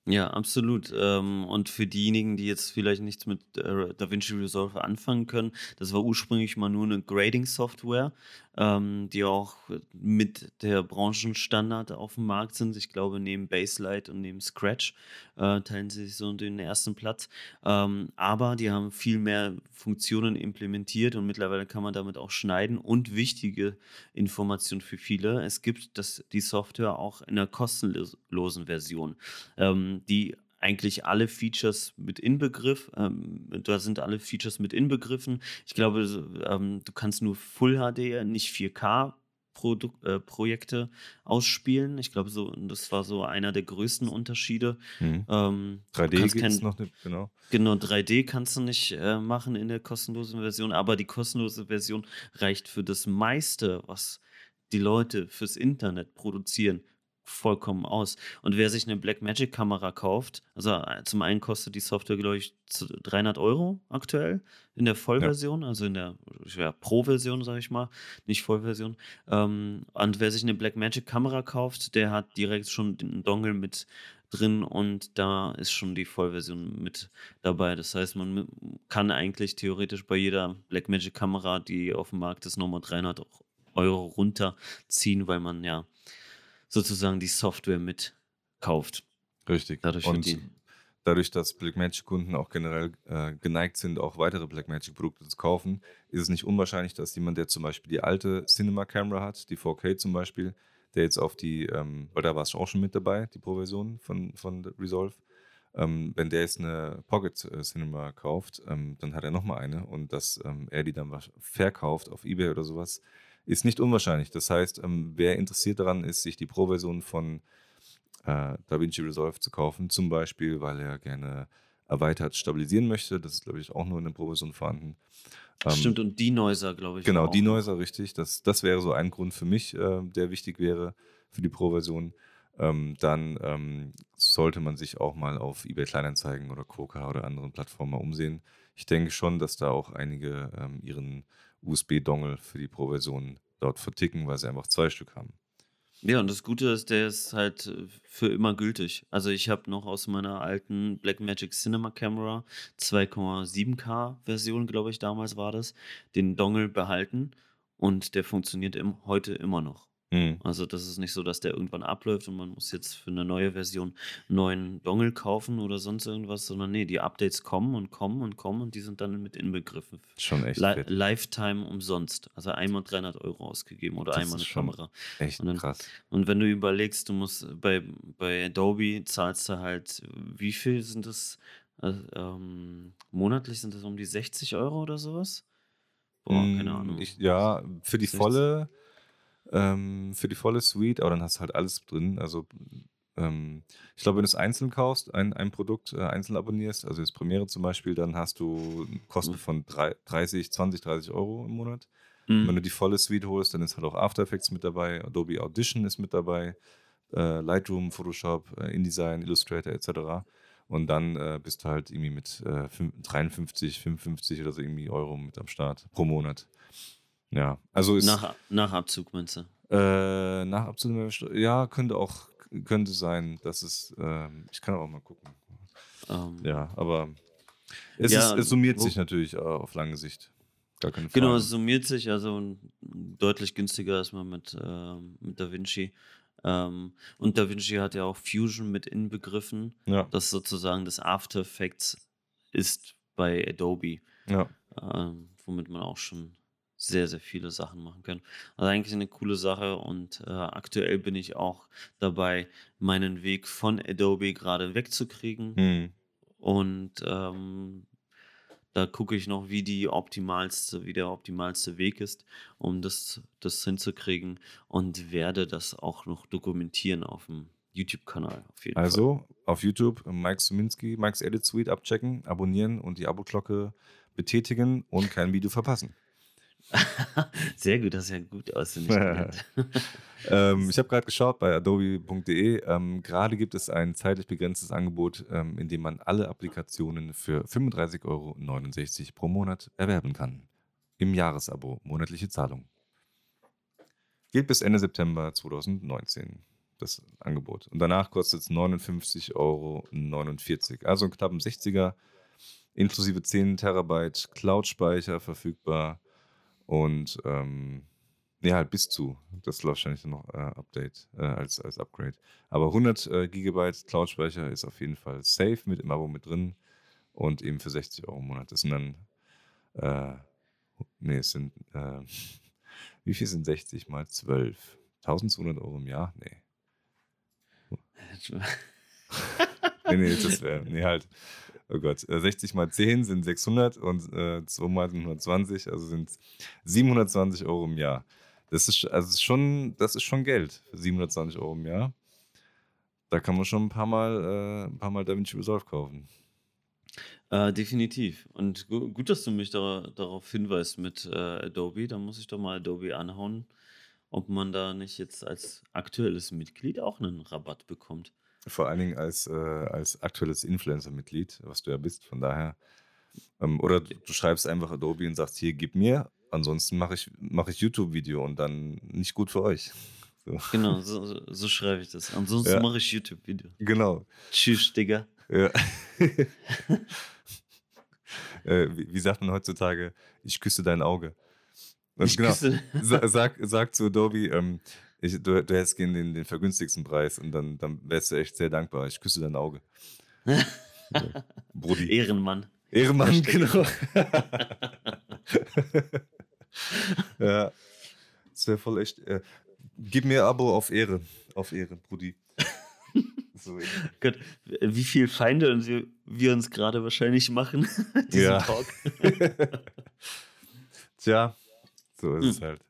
Ja, absolut. Ähm, und für diejenigen, die jetzt vielleicht nichts mit äh, DaVinci Resolve anfangen können, das war ursprünglich mal nur eine Grading-Software, ähm, die auch mit der Branchenstandard auf dem Markt sind. Ich glaube, neben Baselight und neben Scratch äh, teilen sie sich so den ersten Platz. Ähm, aber die haben viel mehr Funktionen implementiert und mittlerweile kann man damit auch schneiden. Und wichtige Information für viele, es gibt das, die Software auch in einer kostenlosen Version. Ähm, die eigentlich alle Features mit Inbegriff, ähm, da sind alle Features mit inbegriffen. Ich glaube, ähm, du kannst nur Full HD, nicht 4K Produk äh, Projekte ausspielen. Ich glaube, so, das war so einer der größten Unterschiede. Mhm. Ähm, 3D gibt noch nicht, genau. Genau, 3D kannst du nicht äh, machen in der kostenlosen Version, aber die kostenlose Version reicht für das meiste, was die Leute fürs Internet produzieren vollkommen aus. Und wer sich eine Blackmagic-Kamera kauft, also äh, zum einen kostet die Software, glaube ich, 300 Euro aktuell in der Vollversion, ja. also in der ja, Pro-Version, sage ich mal, nicht Vollversion. Ähm, und wer sich eine Blackmagic-Kamera kauft, der hat direkt schon den Dongle mit drin und da ist schon die Vollversion mit dabei. Das heißt, man kann eigentlich theoretisch bei jeder Blackmagic-Kamera, die auf dem Markt ist, nochmal 300 Euro runterziehen, weil man ja sozusagen die Software mitkauft. Richtig. Dadurch und dadurch, dass Blackmagic-Kunden auch generell äh, geneigt sind, auch weitere Blackmagic-Produkte zu kaufen, ist es nicht unwahrscheinlich, dass jemand, der zum Beispiel die alte Cinema-Camera hat, die 4K zum Beispiel, der jetzt auf die, ähm, weil da war es auch schon mit dabei, die Pro-Version von, von Resolve, ähm, wenn der jetzt eine Pocket äh, Cinema kauft, ähm, dann hat er nochmal eine und dass ähm, er die dann verkauft auf Ebay oder sowas, ist nicht unwahrscheinlich. Das heißt, ähm, wer interessiert daran ist, sich die Pro-Version von äh, DaVinci Resolve zu kaufen, zum Beispiel, weil er gerne erweitert stabilisieren möchte, das ist, glaube ich, auch nur in der Pro-Version vorhanden. Ähm, Stimmt, und Denoiser, glaube ich. Genau, Denoiser, richtig. Das, das wäre so ein Grund für mich, äh, der wichtig wäre für die Pro-Version. Ähm, dann ähm, sollte man sich auch mal auf eBay Kleinanzeigen oder Quokka oder anderen Plattformen umsehen. Ich denke schon, dass da auch einige ähm, ihren USB-Dongle für die Pro-Version dort verticken, weil sie einfach zwei Stück haben. Ja, und das Gute ist, der ist halt äh, für immer gültig. Also ich habe noch aus meiner alten Blackmagic Cinema Camera 2,7K Version, glaube ich, damals war das, den Dongle behalten und der funktioniert im, heute immer noch. Mhm. Also das ist nicht so, dass der irgendwann abläuft und man muss jetzt für eine neue Version einen neuen Dongle kaufen oder sonst irgendwas, sondern nee, die Updates kommen und kommen und kommen und die sind dann mit inbegriffen. Schon echt. Li Lifetime umsonst. Also einmal 300 Euro ausgegeben oder das einmal eine Kamera. Echt und dann, krass. Und wenn du überlegst, du musst bei, bei Adobe zahlst du halt, wie viel sind das? Also, ähm, monatlich sind das um die 60 Euro oder sowas? Boah, keine hm, Ahnung. Ich, ja, für die 60? volle ähm, für die volle Suite, aber dann hast du halt alles drin. Also ähm, ich glaube, wenn du es einzeln kaufst, ein, ein Produkt äh, einzeln abonnierst, also jetzt Premiere zum Beispiel, dann hast du Kosten mhm. von 30, 20, 30 Euro im Monat. Mhm. Wenn du die volle Suite holst, dann ist halt auch After Effects mit dabei, Adobe Audition ist mit dabei, äh, Lightroom, Photoshop, äh, InDesign, Illustrator etc. Und dann äh, bist du halt irgendwie mit äh, 53, 55 oder so irgendwie Euro mit am Start pro Monat. Ja, also ist. Nach, nach Abzug meinst du? Äh, nach Abzug, ja, könnte auch, könnte sein, dass es, äh, ich kann auch mal gucken. Um, ähm. ja, aber es, ja, ist, es summiert wo, sich natürlich äh, auf lange Sicht. Gar keine Frage. Genau, es summiert sich, also deutlich günstiger ist man mit, äh, mit DaVinci. Ähm, und DaVinci hat ja auch Fusion mit inbegriffen, ja. das sozusagen das After Effects ist bei Adobe. Ja. Ähm, womit man auch schon sehr, sehr viele Sachen machen können. Also eigentlich eine coole Sache und äh, aktuell bin ich auch dabei, meinen Weg von Adobe gerade wegzukriegen. Hm. Und ähm, da gucke ich noch, wie die optimalste, wie der optimalste Weg ist, um das, das hinzukriegen und werde das auch noch dokumentieren auf dem YouTube-Kanal. also Fall. auf YouTube Mike Suminski, Mike's Edit Suite abchecken, abonnieren und die Abo-Glocke betätigen und kein Video verpassen. Sehr gut, das ist ja gut auswendig ähm, ich habe gerade geschaut bei adobe.de. Ähm, gerade gibt es ein zeitlich begrenztes Angebot, ähm, in dem man alle Applikationen für 35,69 Euro pro Monat erwerben kann. Im Jahresabo, monatliche Zahlung. Gilt bis Ende September 2019. das Angebot. Und danach kostet es 59,49 Euro. Also einen knappen 60er, inklusive 10 Terabyte Cloud-Speicher verfügbar. Und ähm, ja, halt bis zu. Das läuft wahrscheinlich noch äh, Update äh, als, als Upgrade. Aber 100 äh, Gigabyte Cloud-Speicher ist auf jeden Fall safe mit im Abo mit drin und eben für 60 Euro im Monat. Das sind dann, äh, nee, es sind, äh, wie viel sind 60 mal 12? 1200 Euro im Jahr? Nee. nee, nee, das wäre, nee, halt, oh Gott, 60 äh, mal 10 sind 600 und äh, 2 mal sind 120, also sind 720 Euro im Jahr. Das ist, also schon, das ist schon Geld für 720 Euro im Jahr. Da kann man schon ein paar Mal, äh, ein paar Mal DaVinci Resolve kaufen. Äh, definitiv. Und gu gut, dass du mich da, darauf hinweist mit äh, Adobe. Da muss ich doch mal Adobe anhauen, ob man da nicht jetzt als aktuelles Mitglied auch einen Rabatt bekommt. Vor allen Dingen als, äh, als aktuelles Influencer-Mitglied, was du ja bist. Von daher. Ähm, oder du, du schreibst einfach Adobe und sagst, hier, gib mir ansonsten mache ich, mach ich YouTube-Video und dann nicht gut für euch. So. Genau, so, so, schreibe ich das. Ansonsten ja. mache ich YouTube-Video. Genau. Tschüss, Digga. Ja. äh, wie, wie, sagt man heutzutage? Ich küsse dein Auge. Und ich genau, küsse. Sag, sag zu Adobe, ähm, ich, du, du hättest gegen den, den vergünstigsten Preis und dann, dann wärst du echt sehr dankbar. Ich küsse dein Auge. Brudi. Ehrenmann. Ehrenmann, genau. ja. Das wäre voll echt. Äh, gib mir Abo auf Ehre. Auf Ehre, Brudi. so, Gott, wie viele Feinde wir, wir uns gerade wahrscheinlich machen, diesen ja. Talk. Tja, so ist hm. es halt.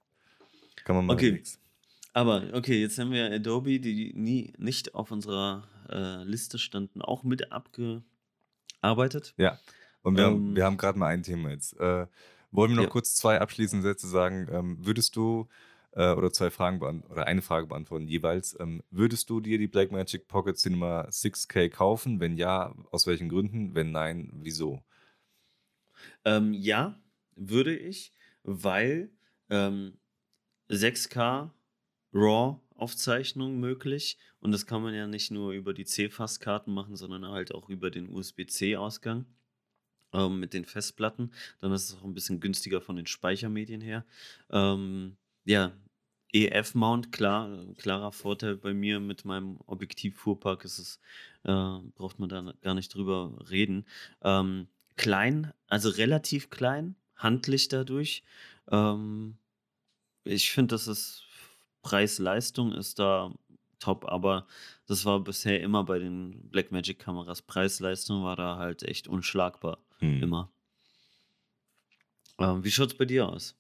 Kann man mal okay. nichts. Aber okay, jetzt haben wir Adobe, die nie nicht auf unserer äh, Liste standen, auch mit abgearbeitet. Ja. Und wir ähm, haben, wir haben gerade mal ein Thema jetzt. Äh, wollen wir noch ja. kurz zwei abschließende Sätze sagen? Ähm, würdest du, äh, oder zwei Fragen beantworten, oder eine Frage beantworten jeweils, ähm, würdest du dir die Blackmagic Pocket Cinema 6K kaufen? Wenn ja, aus welchen Gründen? Wenn nein, wieso? Ähm, ja, würde ich, weil 6K ähm, RAW Aufzeichnung möglich und das kann man ja nicht nur über die CFAS-Karten machen, sondern halt auch über den USB-C-Ausgang ähm, mit den Festplatten. Dann ist es auch ein bisschen günstiger von den Speichermedien her. Ähm, ja, EF-Mount, klar, klarer Vorteil bei mir mit meinem Objektiv-Fuhrpark ist es, äh, braucht man da gar nicht drüber reden. Ähm, klein, also relativ klein, handlich dadurch. Ähm, ich finde, dass es Preis-Leistung ist da top, aber das war bisher immer bei den Blackmagic-Kameras. Preis-Leistung war da halt echt unschlagbar. Hm. Immer. Ähm, wie schaut es bei dir aus?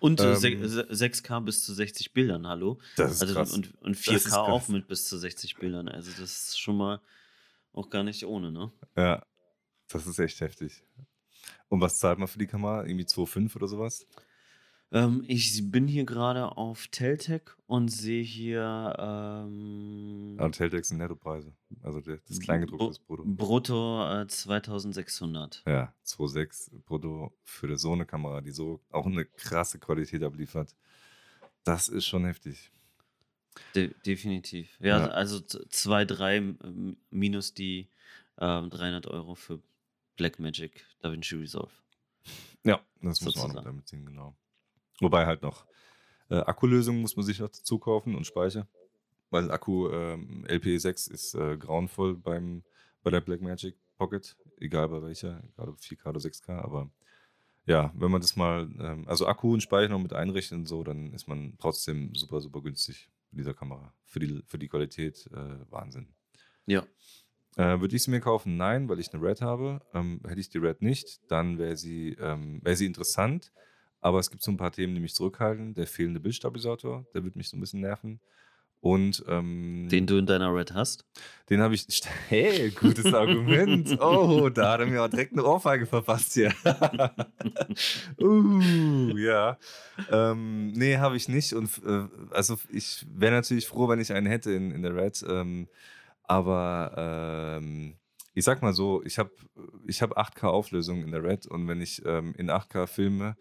Und äh, ähm, 6K bis zu 60 Bildern, hallo? Das ist also, krass. Und, und 4K auch mit bis zu 60 Bildern. Also das ist schon mal auch gar nicht ohne, ne? Ja, das ist echt heftig. Und was zahlt man für die Kamera? Irgendwie 2,5 oder sowas? Ähm, ich bin hier gerade auf Teltec und sehe hier. Ähm, ah, Teltec sind Nettopreise. Also das Kleingedruckte ist Brutto. Brutto äh, 2600. Ja, 2,6 Brutto für so eine Kamera, die so auch eine krasse Qualität abliefert. Das ist schon heftig. De definitiv. Ja, ja. also 2,3 minus die äh, 300 Euro für Blackmagic DaVinci Resolve. Ja, das muss man auch noch damit ziehen, genau. Wobei halt noch äh, Akkulösungen muss man sich noch dazu kaufen und Speicher. Weil Akku ähm, LPE6 ist äh, grauenvoll beim, bei der Blackmagic Pocket, egal bei welcher, gerade 4K oder 6K, aber ja, wenn man das mal, ähm, also Akku und Speicher noch mit einrechnet und so, dann ist man trotzdem super, super günstig mit dieser Kamera. Für die, für die Qualität äh, Wahnsinn. Ja. Äh, Würde ich sie mir kaufen? Nein, weil ich eine Red habe. Ähm, hätte ich die Red nicht, dann wäre sie, ähm, wär sie interessant. Aber es gibt so ein paar Themen, die mich zurückhalten. Der fehlende Bildstabilisator, der wird mich so ein bisschen nerven. Und ähm, den du in deiner Red hast? Den habe ich. Hey, gutes Argument. Oh, da hat er mir auch direkt eine Ohrfeige verpasst hier. uh, ja. Ähm, nee, habe ich nicht. Und äh, also ich wäre natürlich froh, wenn ich einen hätte in, in der Red. Ähm, aber ähm, ich sag mal so, ich habe ich hab 8K Auflösung in der Red und wenn ich ähm, in 8K filme,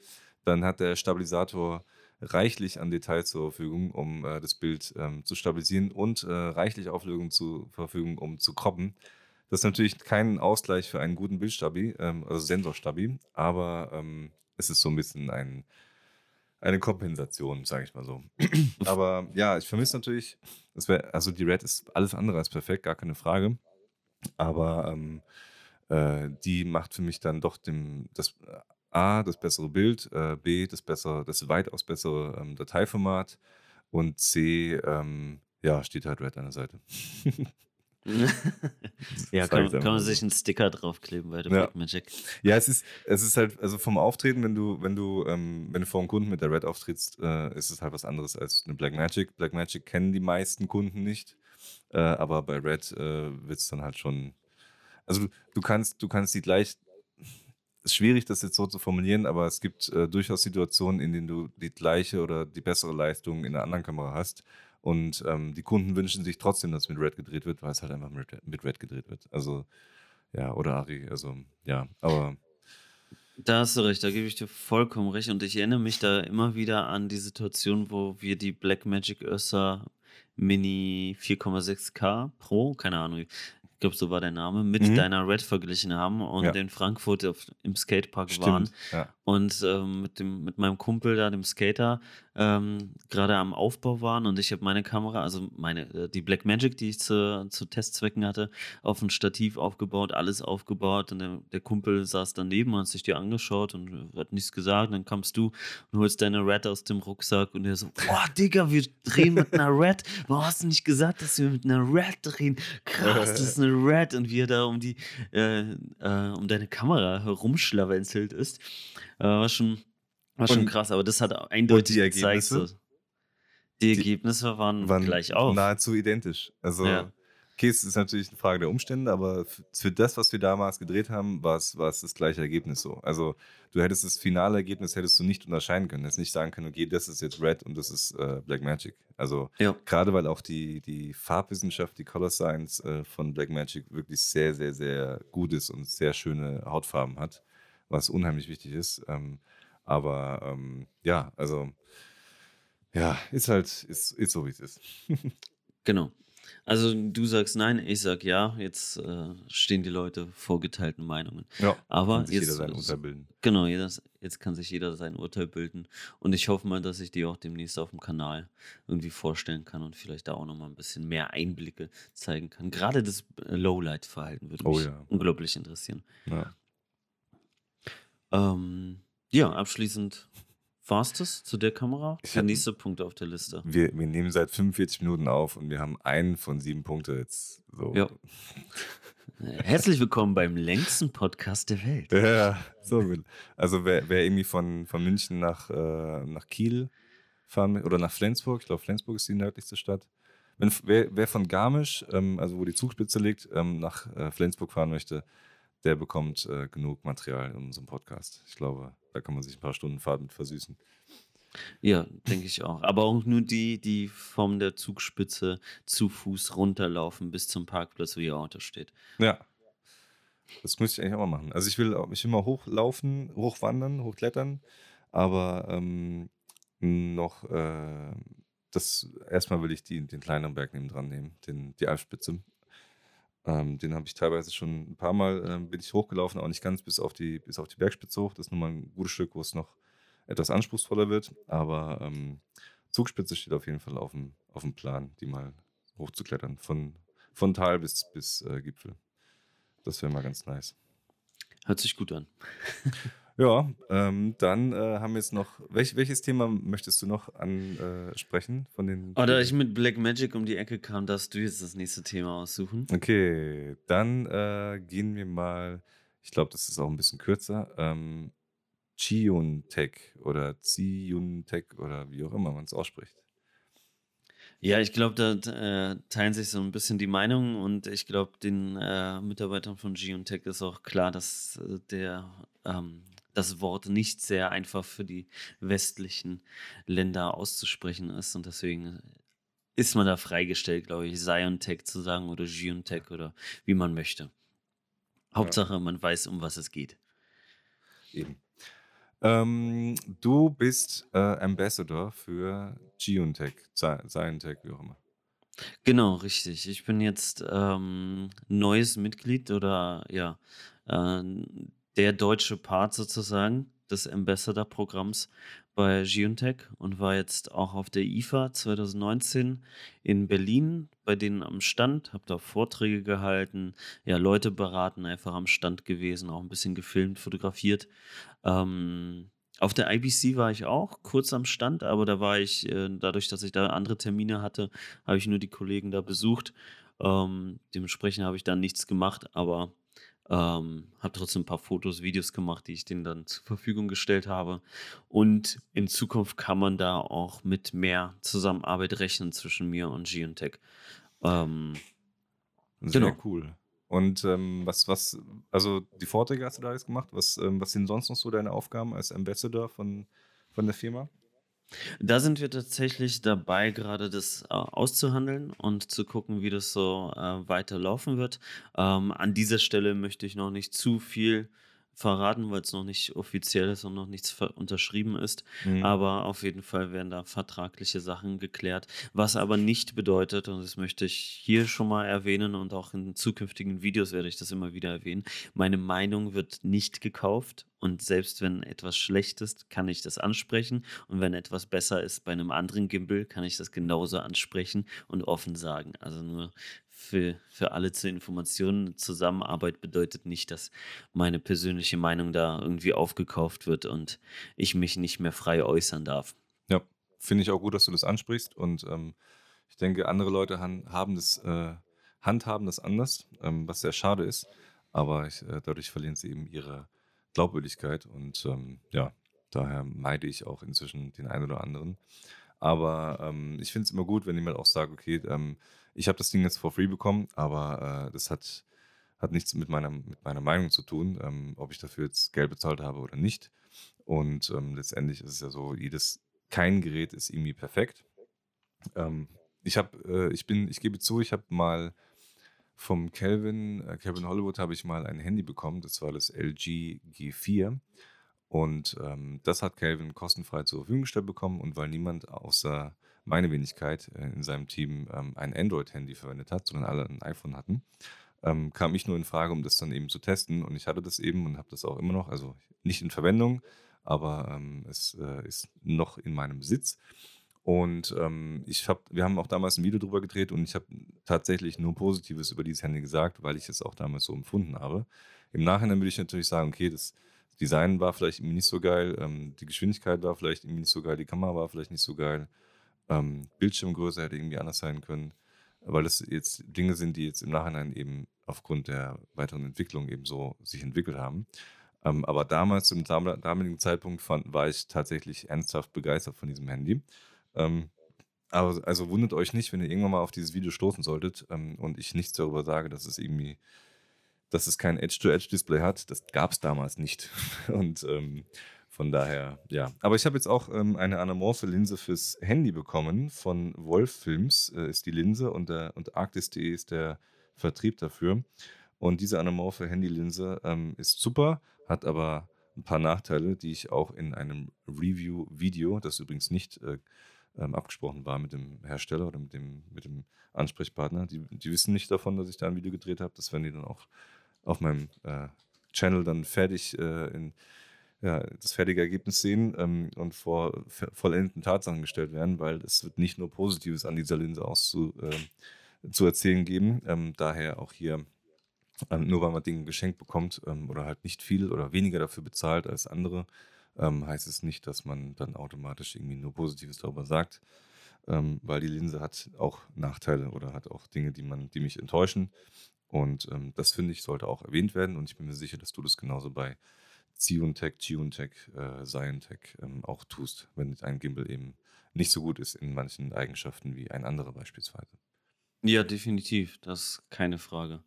dann hat der Stabilisator reichlich an Detail zur Verfügung, um äh, das Bild ähm, zu stabilisieren und äh, reichlich Auflösung zur Verfügung, um zu kroppen. Das ist natürlich kein Ausgleich für einen guten Bildstabi, ähm, also Sensorstabi, aber ähm, es ist so ein bisschen ein, eine Kompensation, sage ich mal so. aber ja, ich vermisse natürlich, wär, also die Red ist alles andere als perfekt, gar keine Frage. Aber ähm, äh, die macht für mich dann doch dem, das A, das bessere Bild, äh, B, das bessere, das weitaus bessere ähm, Dateiformat und C, ähm, ja, steht halt Red an der Seite. ja, kann, kann, man sich einen Sticker draufkleben bei der ja. Blackmagic. Ja, es ist, es ist halt, also vom Auftreten, wenn du, wenn du, ähm, wenn du vor einem Kunden mit der Red auftrittst, äh, ist es halt was anderes als eine Blackmagic. Blackmagic kennen die meisten Kunden nicht, äh, aber bei Red äh, wird es dann halt schon. Also du, du kannst, du kannst die gleich. Ist schwierig, das jetzt so zu formulieren, aber es gibt äh, durchaus Situationen, in denen du die gleiche oder die bessere Leistung in einer anderen Kamera hast und ähm, die Kunden wünschen sich trotzdem, dass mit Red gedreht wird, weil es halt einfach mit, mit Red gedreht wird. Also, ja, oder Ari, also, ja, aber. Da hast du recht, da gebe ich dir vollkommen recht. Und ich erinnere mich da immer wieder an die Situation, wo wir die Blackmagic Ursa Mini 4,6K Pro, keine Ahnung, glaube, so war der Name, mit mhm. deiner Red verglichen haben und ja. in Frankfurt auf, im Skatepark Stimmt, waren. Ja. Und ähm, mit, dem, mit meinem Kumpel da, dem Skater, ähm, gerade am Aufbau waren und ich habe meine Kamera, also meine, äh, die Black Magic, die ich zu, zu Testzwecken hatte, auf ein Stativ aufgebaut, alles aufgebaut und der, der Kumpel saß daneben und hat sich dir angeschaut und hat nichts gesagt. Dann kamst du und holst deine Red aus dem Rucksack und er so, boah, Digga, wir drehen mit einer Red. Warum hast du nicht gesagt, dass wir mit einer Red drehen? Krass, das ist eine Red und wie er da um die, äh, äh, um deine Kamera herumschlawenzelt ist. Äh, war schon, war schon krass, aber das hat eindeutig die gezeigt. So. Die Ergebnisse waren, waren gleich auf. Nahezu identisch. Also, ja. okay, es ist natürlich eine Frage der Umstände, aber für das, was wir damals gedreht haben, war es, war es das gleiche Ergebnis so. Also, du hättest das finale Ergebnis hättest du nicht unterscheiden können. Hättest nicht sagen können, okay, das ist jetzt Red und das ist äh, Black Magic. Also, ja. gerade weil auch die, die Farbwissenschaft, die Color Science äh, von Black Magic wirklich sehr, sehr, sehr gut ist und sehr schöne Hautfarben hat, was unheimlich wichtig ist. Ähm, aber ähm, ja, also ja, ist halt, ist, ist so, wie es ist. genau. Also du sagst nein, ich sag ja. Jetzt äh, stehen die Leute vor geteilten Meinungen. Ja, aber kann sich jetzt, jeder sein Urteil bilden. Genau, jetzt, jetzt kann sich jeder sein Urteil bilden. Und ich hoffe mal, dass ich die auch demnächst auf dem Kanal irgendwie vorstellen kann und vielleicht da auch nochmal ein bisschen mehr Einblicke zeigen kann. Gerade das Lowlight-Verhalten würde oh mich ja. unglaublich interessieren. Ja. Ähm, ja, abschließend war es das zu der Kamera? Ich der nächste Punkt auf der Liste. Wir, wir nehmen seit 45 Minuten auf und wir haben einen von sieben Punkte jetzt. So. Ja. Herzlich willkommen beim längsten Podcast der Welt. Ja, so gut. Also wer, wer irgendwie von, von München nach, äh, nach Kiel fahren oder nach Flensburg, ich glaube Flensburg ist die nördlichste Stadt. Wenn, wer, wer von Garmisch, ähm, also wo die Zugspitze liegt, ähm, nach äh, Flensburg fahren möchte, der bekommt äh, genug Material in unserem Podcast. Ich glaube, da kann man sich ein paar Stunden Fahrt mit versüßen. Ja, denke ich auch. Aber auch nur die, die von der Zugspitze zu Fuß runterlaufen bis zum Parkplatz, wo ihr Auto steht. Ja. Das müsste ich eigentlich auch mal machen. Also ich will, ich will mal hochlaufen, hochwandern, hochklettern, aber ähm, noch äh, das erstmal will ich die, den kleineren Berg neben dran nehmen, den, die Alpspitze. Ähm, den habe ich teilweise schon ein paar Mal ähm, bin ich hochgelaufen, aber nicht ganz bis auf die, bis auf die Bergspitze hoch. Das ist nochmal ein gutes Stück, wo es noch etwas anspruchsvoller wird. Aber ähm, Zugspitze steht auf jeden Fall auf dem, auf dem Plan, die mal hochzuklettern. Von, von Tal bis, bis äh, Gipfel. Das wäre mal ganz nice. Hört sich gut an. Ja, ähm, dann äh, haben wir jetzt noch. Welch, welches Thema möchtest du noch ansprechen von den. Oh, da ich mit Black Magic um die Ecke kam, darfst du jetzt das nächste Thema aussuchen. Okay, dann äh, gehen wir mal. Ich glaube, das ist auch ein bisschen kürzer. Ähm, Chiun Tech oder Ziun Tech oder wie auch immer man es ausspricht. Ja, ich glaube, da äh, teilen sich so ein bisschen die Meinungen und ich glaube, den äh, Mitarbeitern von Tech ist auch klar, dass äh, der ähm, das Wort nicht sehr einfach für die westlichen Länder auszusprechen ist. Und deswegen ist man da freigestellt, glaube ich, Siontech zu sagen oder Giontech oder wie man möchte. Hauptsache, man weiß, um was es geht. Eben. Ähm, du bist äh, Ambassador für Geontech, Scientech, wie auch immer. Genau, richtig. Ich bin jetzt ähm, neues Mitglied oder ja, äh, der deutsche Part sozusagen des Ambassador-Programms bei Geontech und war jetzt auch auf der IFA 2019 in Berlin bei denen am Stand, habe da Vorträge gehalten, ja, Leute beraten, einfach am Stand gewesen, auch ein bisschen gefilmt, fotografiert. Ähm, auf der IBC war ich auch kurz am Stand, aber da war ich, äh, dadurch, dass ich da andere Termine hatte, habe ich nur die Kollegen da besucht. Ähm, dementsprechend habe ich da nichts gemacht, aber ähm, habe trotzdem ein paar Fotos, Videos gemacht, die ich denen dann zur Verfügung gestellt habe. Und in Zukunft kann man da auch mit mehr Zusammenarbeit rechnen zwischen mir und Geontech. Ähm, Sehr genau. cool. Und ähm, was, was, also die Vorträge hast du da jetzt gemacht. Was, ähm, was sind sonst noch so deine Aufgaben als Ambassador von, von der Firma? Da sind wir tatsächlich dabei, gerade das äh, auszuhandeln und zu gucken, wie das so äh, weiterlaufen wird. Ähm, an dieser Stelle möchte ich noch nicht zu viel verraten, weil es noch nicht offiziell ist und noch nichts unterschrieben ist. Mhm. Aber auf jeden Fall werden da vertragliche Sachen geklärt. Was aber nicht bedeutet, und das möchte ich hier schon mal erwähnen und auch in zukünftigen Videos werde ich das immer wieder erwähnen, meine Meinung wird nicht gekauft. Und selbst wenn etwas schlecht ist, kann ich das ansprechen. Und wenn etwas besser ist bei einem anderen Gimbal, kann ich das genauso ansprechen und offen sagen. Also nur für, für alle zur Information. Zusammenarbeit bedeutet nicht, dass meine persönliche Meinung da irgendwie aufgekauft wird und ich mich nicht mehr frei äußern darf. Ja, finde ich auch gut, dass du das ansprichst und ähm, ich denke, andere Leute han haben das, äh, handhaben das anders, ähm, was sehr schade ist, aber ich, äh, dadurch verlieren sie eben ihre Glaubwürdigkeit und ähm, ja, daher meide ich auch inzwischen den einen oder anderen. Aber ähm, ich finde es immer gut, wenn jemand auch sagt, okay, ähm, ich habe das Ding jetzt for free bekommen, aber äh, das hat, hat nichts mit meiner, mit meiner Meinung zu tun, ähm, ob ich dafür jetzt Geld bezahlt habe oder nicht. Und ähm, letztendlich ist es ja so, jedes, kein Gerät ist irgendwie perfekt. Ähm, ich habe, äh, ich bin, ich gebe zu, ich habe mal vom Calvin, äh, Calvin Hollywood habe ich mal ein Handy bekommen, das war das LG G4. Und ähm, das hat Calvin kostenfrei zur Verfügung gestellt bekommen und weil niemand außer meine Wenigkeit äh, in seinem Team ähm, ein Android-Handy verwendet hat, sondern alle ein iPhone hatten, ähm, kam ich nur in Frage, um das dann eben zu testen. Und ich hatte das eben und habe das auch immer noch, also nicht in Verwendung, aber ähm, es äh, ist noch in meinem Besitz. Und ähm, ich hab, wir haben auch damals ein Video drüber gedreht und ich habe tatsächlich nur Positives über dieses Handy gesagt, weil ich es auch damals so empfunden habe. Im Nachhinein würde ich natürlich sagen, okay, das Design war vielleicht nicht so geil, ähm, die Geschwindigkeit war vielleicht nicht so geil, die Kamera war vielleicht nicht so geil. Ähm, Bildschirmgröße hätte irgendwie anders sein können, weil das jetzt Dinge sind, die jetzt im Nachhinein eben aufgrund der weiteren Entwicklung eben so sich entwickelt haben. Ähm, aber damals, zum damaligen Zeitpunkt, fand, war ich tatsächlich ernsthaft begeistert von diesem Handy. Ähm, aber, also wundert euch nicht, wenn ihr irgendwann mal auf dieses Video stoßen solltet ähm, und ich nichts darüber sage, dass es irgendwie, dass es kein Edge-to-Edge-Display hat. Das gab es damals nicht. Und ähm, von daher, ja. Aber ich habe jetzt auch ähm, eine anamorphe Linse fürs Handy bekommen von Wolf Films, äh, ist die Linse und, der, und Arctis.de ist der Vertrieb dafür. Und diese anamorphe Handylinse ähm, ist super, hat aber ein paar Nachteile, die ich auch in einem Review-Video, das übrigens nicht äh, ähm, abgesprochen war mit dem Hersteller oder mit dem, mit dem Ansprechpartner, die, die wissen nicht davon, dass ich da ein Video gedreht habe. Das werden die dann auch auf meinem äh, Channel dann fertig äh, in ja, das fertige Ergebnis sehen ähm, und vor vollendeten Tatsachen gestellt werden, weil es wird nicht nur Positives an dieser Linse auszu, äh, zu erzählen geben. Ähm, daher auch hier, ähm, nur weil man Dinge geschenkt bekommt ähm, oder halt nicht viel oder weniger dafür bezahlt als andere, ähm, heißt es nicht, dass man dann automatisch irgendwie nur Positives darüber sagt. Ähm, weil die Linse hat auch Nachteile oder hat auch Dinge, die man, die mich enttäuschen. Und das finde ich, sollte auch erwähnt werden. Und ich bin mir sicher, dass du das genauso bei Ziontech, Tuntech, äh, Scientech ähm, auch tust, wenn ein Gimbal eben nicht so gut ist in manchen Eigenschaften wie ein anderer beispielsweise. Ja, definitiv, das ist keine Frage.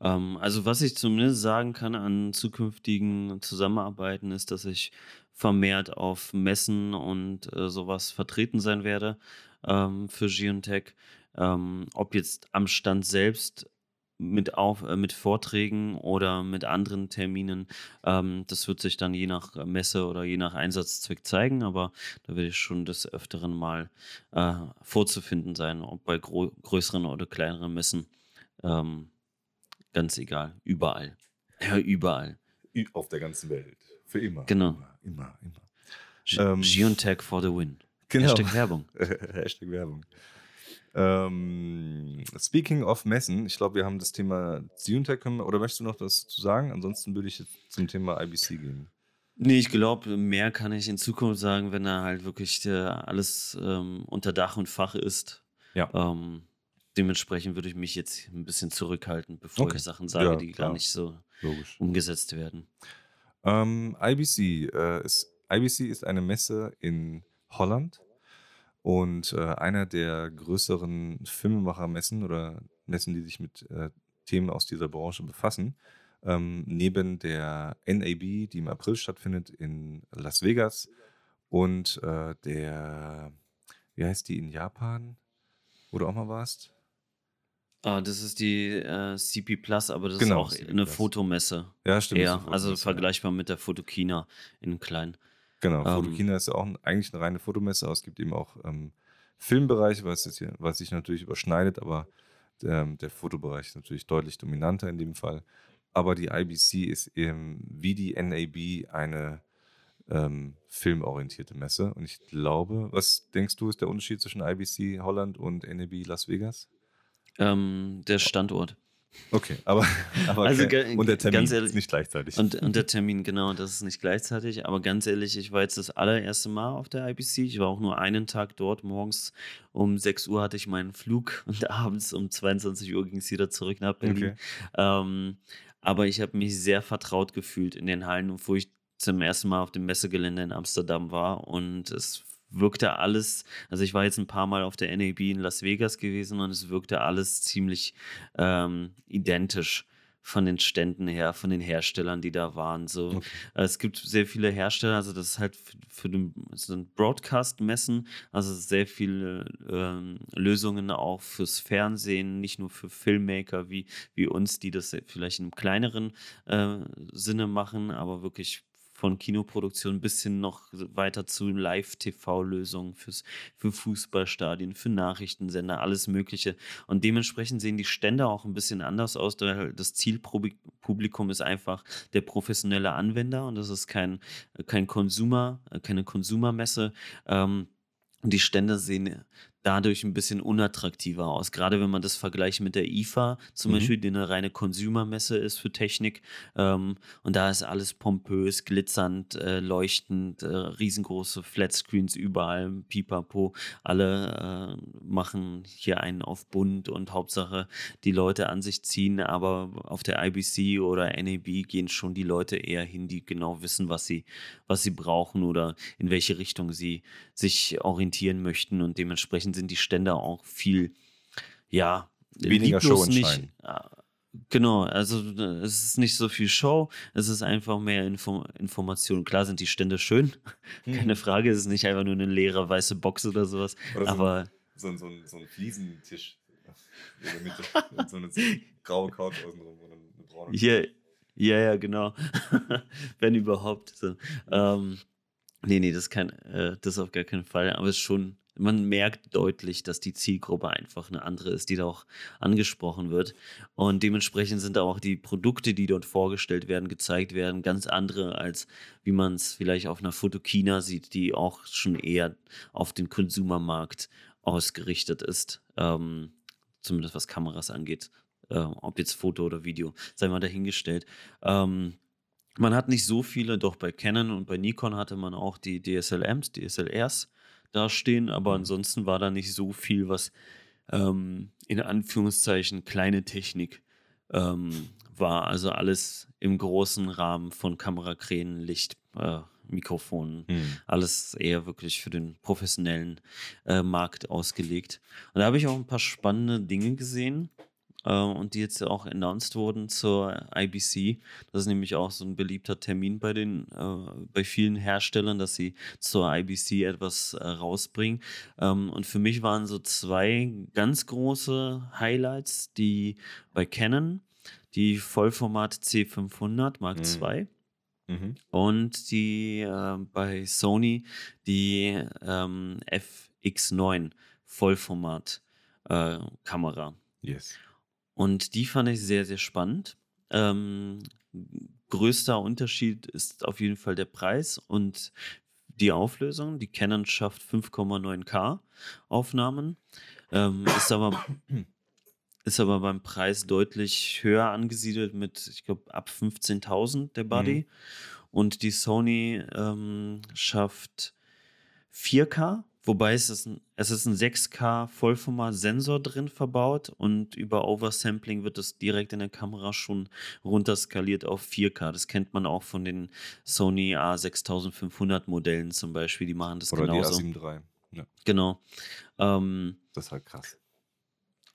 Ähm, also was ich zumindest sagen kann an zukünftigen Zusammenarbeiten ist, dass ich vermehrt auf Messen und äh, sowas vertreten sein werde ähm, für Geontech. Ähm, ob jetzt am Stand selbst mit, auf, äh, mit Vorträgen oder mit anderen Terminen. Ähm, das wird sich dann je nach Messe oder je nach Einsatzzweck zeigen, aber da werde ich schon des Öfteren mal äh, vorzufinden sein, ob bei größeren oder kleineren Messen. Ähm, ganz egal, überall. Ja, überall. Auf der ganzen Welt. Für immer. Genau. Immer, immer. immer. Ähm, Geontech for the win. Genau. Hashtag Werbung. Hashtag Werbung. Ähm, speaking of Messen, ich glaube, wir haben das Thema Ziontech, oder möchtest du noch was zu sagen? Ansonsten würde ich jetzt zum Thema IBC gehen. Nee, ich glaube, mehr kann ich in Zukunft sagen, wenn da halt wirklich äh, alles ähm, unter Dach und Fach ist. Ja. Ähm, dementsprechend würde ich mich jetzt ein bisschen zurückhalten, bevor okay. ich Sachen sage, ja, die klar. gar nicht so Logisch. umgesetzt werden. Ähm, IBC, äh, ist, IBC ist eine Messe in Holland und äh, einer der größeren Filmemachermessen oder Messen, die sich mit äh, Themen aus dieser Branche befassen, ähm, neben der NAB, die im April stattfindet in Las Vegas, und äh, der, wie heißt die in Japan, wo du auch mal warst? Ah, das ist die äh, CP Plus, aber das genau, ist auch CP eine Plus. Fotomesse. Ja, stimmt. Eher, also vergleichbar mit der Fotokina in klein. Genau, ähm, Fotokina ist ja auch eigentlich eine reine Fotomesse, aber es gibt eben auch ähm, Filmbereich, was, jetzt hier, was sich natürlich überschneidet, aber der, der, Fotobereich ist natürlich deutlich dominanter in dem Fall. Aber die IBC ist eben wie die NAB eine ähm, filmorientierte Messe. Und ich glaube, was denkst du, ist der Unterschied zwischen IBC Holland und NAB Las Vegas? Ähm, der Standort. Okay, aber, aber also, okay. und der Termin ehrlich, ist nicht gleichzeitig. Und, und der Termin, genau, das ist nicht gleichzeitig. Aber ganz ehrlich, ich war jetzt das allererste Mal auf der IBC. Ich war auch nur einen Tag dort. Morgens um 6 Uhr hatte ich meinen Flug und abends um 22 Uhr ging es wieder zurück nach Berlin. Okay. Ähm, aber ich habe mich sehr vertraut gefühlt in den Hallen, wo ich zum ersten Mal auf dem Messegelände in Amsterdam war. Und es wirkte alles, also ich war jetzt ein paar Mal auf der NAB in Las Vegas gewesen und es wirkte alles ziemlich ähm, identisch von den Ständen her, von den Herstellern, die da waren. So, okay. es gibt sehr viele Hersteller, also das ist halt für, für den so Broadcast-Messen, also sehr viele ähm, Lösungen auch fürs Fernsehen, nicht nur für Filmmaker wie, wie uns, die das vielleicht in einem kleineren äh, Sinne machen, aber wirklich von Kinoproduktion bis hin noch weiter zu Live-TV-Lösungen für Fußballstadien, für Nachrichtensender, alles Mögliche. Und dementsprechend sehen die Stände auch ein bisschen anders aus. Das Zielpublikum ist einfach der professionelle Anwender und das ist kein, kein Consumer, keine Konsumermesse. Ähm, die Stände sehen dadurch ein bisschen unattraktiver aus. Gerade wenn man das vergleicht mit der IFA, zum mhm. Beispiel, die eine reine Consumer-Messe ist für Technik. Ähm, und da ist alles pompös, glitzernd, äh, leuchtend, äh, riesengroße Flatscreens überall, pipapo. Alle äh, machen hier einen auf bunt und Hauptsache die Leute an sich ziehen. Aber auf der IBC oder NAB gehen schon die Leute eher hin, die genau wissen, was sie, was sie brauchen oder in welche Richtung sie sich orientieren möchten und dementsprechend dementsprechend sind die Stände auch viel, ja, weniger Show nicht. Genau, also es ist nicht so viel Show, es ist einfach mehr Info Information. Klar sind die Stände schön, hm. keine Frage, es ist nicht einfach nur eine leere weiße Box oder sowas. Oder aber so, ein, so, ein, so ein Fliesentisch in der Mitte so eine, graue Couch außenrum und eine braune. Hier, ja, ja, genau. Wenn überhaupt. So. Ähm, nee, nee, das, kann, äh, das auf gar keinen Fall, aber es ist schon man merkt deutlich, dass die Zielgruppe einfach eine andere ist, die da auch angesprochen wird. Und dementsprechend sind auch die Produkte, die dort vorgestellt werden, gezeigt werden, ganz andere, als wie man es vielleicht auf einer Fotokina sieht, die auch schon eher auf den Konsumermarkt ausgerichtet ist. Ähm, zumindest was Kameras angeht. Äh, ob jetzt Foto oder Video, sei mal dahingestellt. Ähm, man hat nicht so viele, doch bei Canon und bei Nikon hatte man auch die DSLMs, DSLRs dastehen, aber mhm. ansonsten war da nicht so viel, was ähm, in Anführungszeichen kleine Technik ähm, war. Also alles im großen Rahmen von Kamerakränen, Licht, äh, Mikrofonen, mhm. alles eher wirklich für den professionellen äh, Markt ausgelegt. Und da habe ich auch ein paar spannende Dinge gesehen. Äh, und die jetzt auch announced wurden zur IBC. Das ist nämlich auch so ein beliebter Termin bei den äh, bei vielen Herstellern, dass sie zur IBC etwas äh, rausbringen. Ähm, und für mich waren so zwei ganz große Highlights, die bei Canon die Vollformat C500 Mark Mhm. II Mhm. und die äh, bei Sony die ähm, FX9 Vollformat äh, Kamera. Yes. Und die fand ich sehr, sehr spannend. Ähm, größter Unterschied ist auf jeden Fall der Preis und die Auflösung. Die Canon schafft 5,9K Aufnahmen, ähm, ist, aber, ist aber beim Preis deutlich höher angesiedelt mit, ich glaube, ab 15.000 der Body. Und die Sony ähm, schafft 4K, wobei es ist ein, es ist ein 6K Vollformat-Sensor drin verbaut und über Oversampling wird es direkt in der Kamera schon runterskaliert auf 4K. Das kennt man auch von den Sony A6500 Modellen zum Beispiel, die machen das Oder genauso. die A7 III. Ja, Genau. Ähm, das ist halt krass.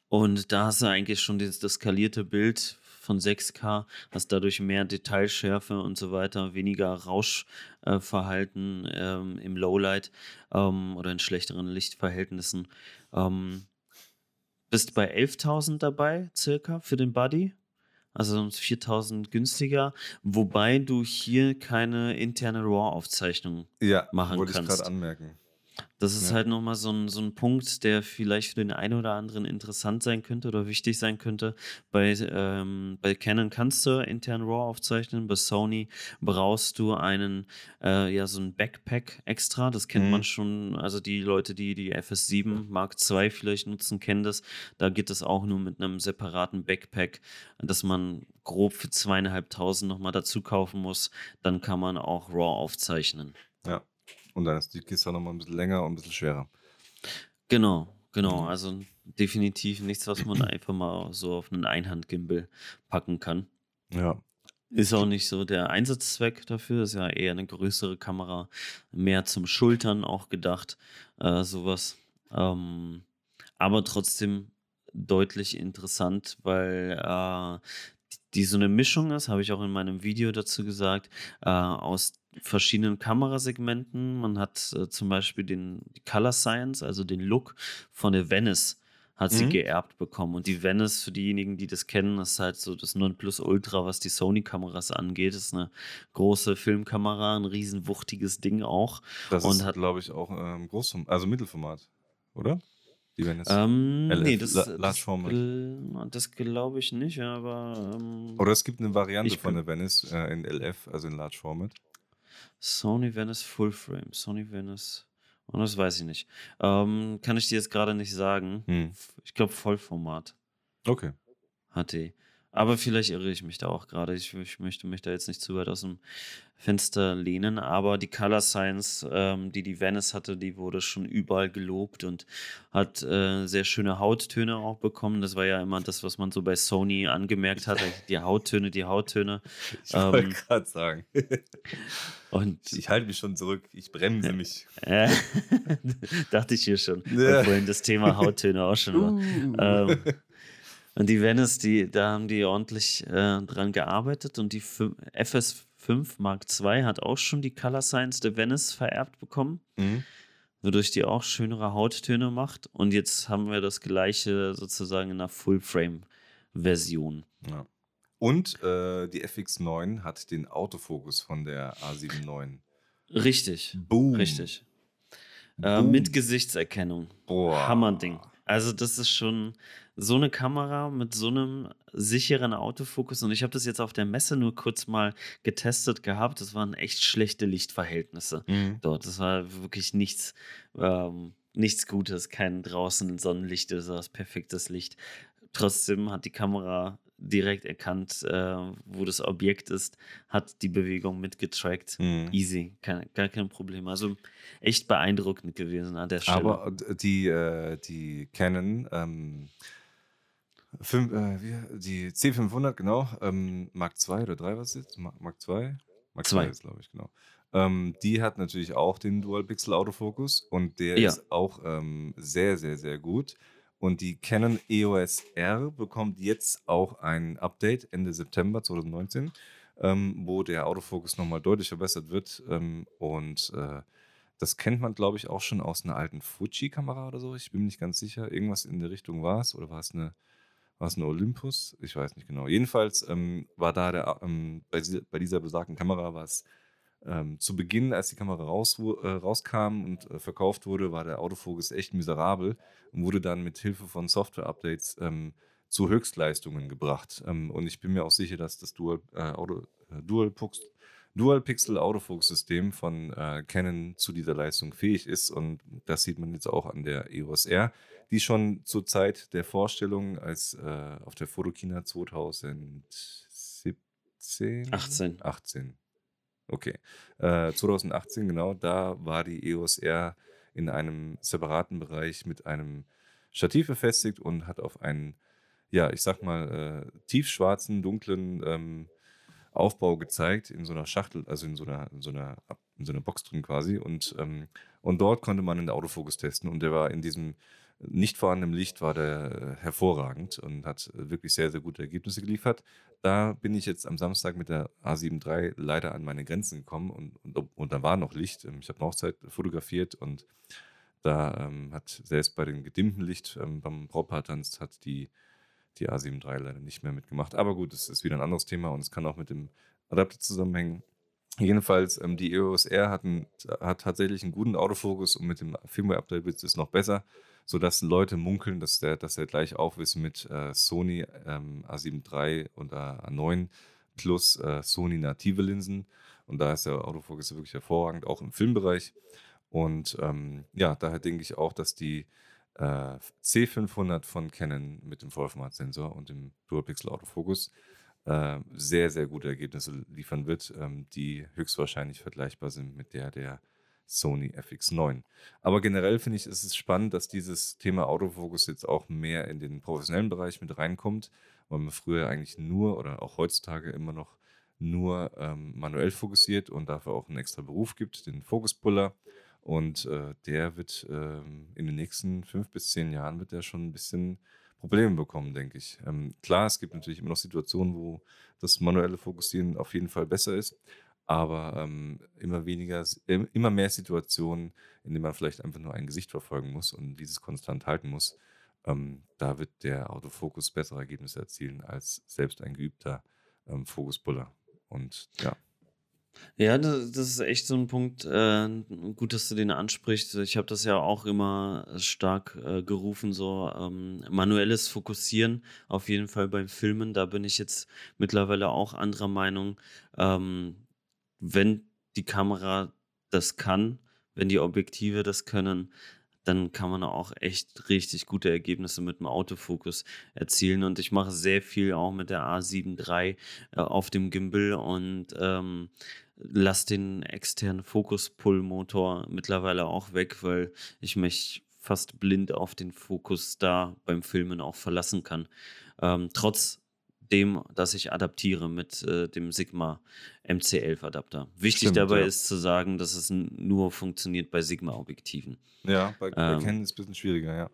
und da hast du eigentlich schon das, das skalierte Bild von 6K, hast dadurch mehr Detailschärfe und so weiter, weniger Rauschverhalten äh, ähm, im Lowlight ähm, oder in schlechteren Lichtverhältnissen. Ähm, bist bei 11.000 dabei, circa, für den Buddy. Also 4.000 günstiger, wobei du hier keine interne RAW-Aufzeichnung Ja, machen wollte ich kannst. gerade anmerken. Das ist Ja. halt nochmal so ein, so ein Punkt, der vielleicht für den einen oder anderen interessant sein könnte oder wichtig sein könnte. Bei, ähm, bei Canon kannst du intern RAW aufzeichnen, bei Sony brauchst du einen, äh, ja, so ein Backpack extra. Das kennt Mhm. man schon. Also die Leute, die die FS7 Mark II vielleicht nutzen, kennen das. Da geht es auch nur mit einem separaten Backpack, dass man grob für zweieinhalbtausend nochmal dazu kaufen muss. Dann kann man auch RAW aufzeichnen. Ja. Und dann ist die Kiste auch nochmal ein bisschen länger und ein bisschen schwerer. Genau, genau. Mhm. Also definitiv nichts, was man einfach mal so auf einen Einhandgimbal packen kann. Ja. Ist auch nicht so der Einsatzzweck dafür. Ist ja eher eine größere Kamera, mehr zum Schultern auch gedacht, äh, sowas. Ähm, aber trotzdem deutlich interessant, weil äh, die so eine Mischung ist, habe ich auch in meinem Video dazu gesagt, äh, aus verschiedenen Kamerasegmenten. Man hat äh, zum Beispiel den die Color Science, also den Look von der Venice, hat sie Mhm. geerbt bekommen. Und die Venice, für diejenigen, die das kennen, ist halt so das Nonplusultra, was die Sony-Kameras angeht. Ist eine große Filmkamera, ein riesen wuchtiges Ding auch. Das Und ist, hat- glaube ich, auch ähm, Großformat, also Mittelformat, oder? Die Venice. Ähm, LF, nee, das, La- das, Large Format. gl- das glaube ich nicht, aber ähm, Oder es gibt eine Variante von der Venice äh, in LF, also in Large Format. Sony Venice Full Frame. Sony Venice. Und das weiß ich nicht. Ähm, kann ich dir jetzt gerade nicht sagen. Hm. Ich glaube Vollformat Okay. die. Aber vielleicht irre ich mich da auch gerade. Ich, ich möchte mich da jetzt nicht zu weit aus dem Fenster lehnen. Aber die Color Science, ähm, die die Venice hatte, die wurde schon überall gelobt und hat äh, sehr schöne Hauttöne auch bekommen. Das war ja immer das, was man so bei Sony angemerkt hat. Die Hauttöne, die Hauttöne. Ich Ähm, wollte gerade sagen. Und Ich halte mich schon zurück. Ich bremse mich. Äh, dachte ich hier schon, Ja. vorhin das Thema Hauttöne auch schon war. Ähm, und die Venice, die, da haben die ordentlich äh, dran gearbeitet und die fü- FS5 Mark II hat auch schon die Color Science der Venice vererbt bekommen, Mhm. wodurch die auch schönere Hauttöne macht. Und jetzt haben wir das gleiche sozusagen in einer Full-Frame-Version. Ja. Und äh, die FX9 hat den Autofokus von der A7 IX. Richtig, Boom. richtig. Äh, Boom. mit Gesichtserkennung. Boah. Hammerding. Also das ist schon so eine Kamera mit so einem sicheren Autofokus und ich habe das jetzt auf der Messe nur kurz mal getestet gehabt. Das waren echt schlechte Lichtverhältnisse Mhm. dort. Das war wirklich nichts, ähm, nichts Gutes, kein draußen Sonnenlicht oder sowas, perfektes Licht. Trotzdem hat die Kamera direkt erkannt, äh, wo das Objekt ist, hat die Bewegung mitgetrackt. Mhm. Easy, kein, gar kein Problem. Also echt beeindruckend gewesen an der Stelle. Aber die, äh, die Canon, ähm, fünf, äh, die C500, genau, ähm, Mark II oder 3 was jetzt? Ma- Mark II? Mark. II ist, glaube ich, genau. Ähm, die hat natürlich auch den Dual-Pixel-Autofokus und der Ja. ist auch ähm, sehr, sehr, sehr gut. Und die Canon EOS R bekommt jetzt auch ein Update Ende September 2019, ähm, wo der Autofokus nochmal deutlich verbessert wird. Ähm, und äh, das kennt man, glaube ich, auch schon aus einer alten Fuji-Kamera oder so. Ich bin mir nicht ganz sicher. Irgendwas in der Richtung war es. Oder war es eine, war es eine Olympus? Ich weiß nicht genau. Jedenfalls ähm, war da der, ähm, bei, dieser, bei dieser besagten Kamera war es ähm, zu Beginn, als die Kamera raus, äh, rauskam und äh, verkauft wurde, war der Autofokus echt miserabel und wurde dann mit Hilfe von Software-Updates ähm, zu Höchstleistungen gebracht. Ähm, und ich bin mir auch sicher, dass das Dual, äh, äh, Dual, Dual Pixel Autofokus-System von äh, Canon zu dieser Leistung fähig ist. Und das sieht man jetzt auch an der EOS R, die schon zur Zeit der Vorstellung als äh, auf der Fotokina 2017 18. 18 Okay. Äh, 2018, genau, da war die EOS R in einem separaten Bereich mit einem Stativ befestigt und hat auf einen, ja, ich sag mal, äh, tiefschwarzen, dunklen ähm, Aufbau gezeigt, in so einer Schachtel, also in so einer, in so einer, in so einer Box drin quasi. Und, ähm, und dort konnte man den Autofokus testen und der war in diesem nicht vorhandenen Licht war der äh, hervorragend und hat wirklich sehr, sehr gute Ergebnisse geliefert. Da bin ich jetzt am Samstag mit der A7 III leider an meine Grenzen gekommen und, und, und da war noch Licht. Ähm, ich habe eine Hochzeit fotografiert und da ähm, hat selbst bei dem gedimmten Licht ähm, beim Brautpaartanz hat die, die A7 III leider nicht mehr mitgemacht. Aber gut, das ist wieder ein anderes Thema und es kann auch mit dem Adapter zusammenhängen. Jedenfalls, ähm, die EOS R hat, ein, hat tatsächlich einen guten Autofokus und mit dem Firmware-Update wird es noch besser sodass Leute munkeln, dass der, dass er gleich auf ist mit äh, Sony ähm, A7 III und A9 plus äh, Sony native Linsen. Und da ist der Autofokus wirklich hervorragend, auch im Filmbereich. Und ähm, ja, daher denke ich auch, dass die äh, C500 von Canon mit dem Vollformat-Sensor und dem Dual-Pixel-Autofokus äh, sehr, sehr gute Ergebnisse liefern wird, ähm, die höchstwahrscheinlich vergleichbar sind mit der der Sony FX9. Aber generell finde ich, ist es spannend, dass dieses Thema Autofokus jetzt auch mehr in den professionellen Bereich mit reinkommt, weil man früher eigentlich nur oder auch heutzutage immer noch nur ähm, manuell fokussiert und dafür auch einen extra Beruf gibt, den Fokuspuller. Und äh, der wird ähm, in den nächsten fünf bis zehn Jahren wird er schon ein bisschen Probleme bekommen, denke ich. Ähm, klar, es gibt natürlich immer noch Situationen, wo das manuelle Fokussieren auf jeden Fall besser ist aber ähm, immer weniger, immer mehr Situationen, in denen man vielleicht einfach nur ein Gesicht verfolgen muss und dieses konstant halten muss. Ähm, da wird der Autofokus bessere Ergebnisse erzielen als selbst ein geübter ähm, Fokuspuller. Und ja. Ja, das, ist echt so ein Punkt. Äh, gut, dass du den ansprichst. Ich habe das ja auch immer stark äh, gerufen, so ähm, manuelles Fokussieren, auf jeden Fall beim Filmen. Da bin ich jetzt mittlerweile auch anderer Meinung. Ähm, wenn die Kamera das kann, wenn die Objektive das können, dann kann man auch echt richtig gute Ergebnisse mit dem Autofokus erzielen. Und ich mache sehr viel auch mit der A7 III äh, auf dem Gimbal und ähm, lasse den externen Fokus-Pull-Motor mittlerweile auch weg, weil ich mich fast blind auf den Fokus da beim Filmen auch verlassen kann. Ähm, trotz dem, dass ich adaptiere mit äh, dem Sigma MC11 Adapter. Wichtig Stimmt, dabei ja. ist zu sagen, dass es nur funktioniert bei Sigma Objektiven. Ja, bei, bei ähm, Canon ist es ein bisschen schwieriger, ja.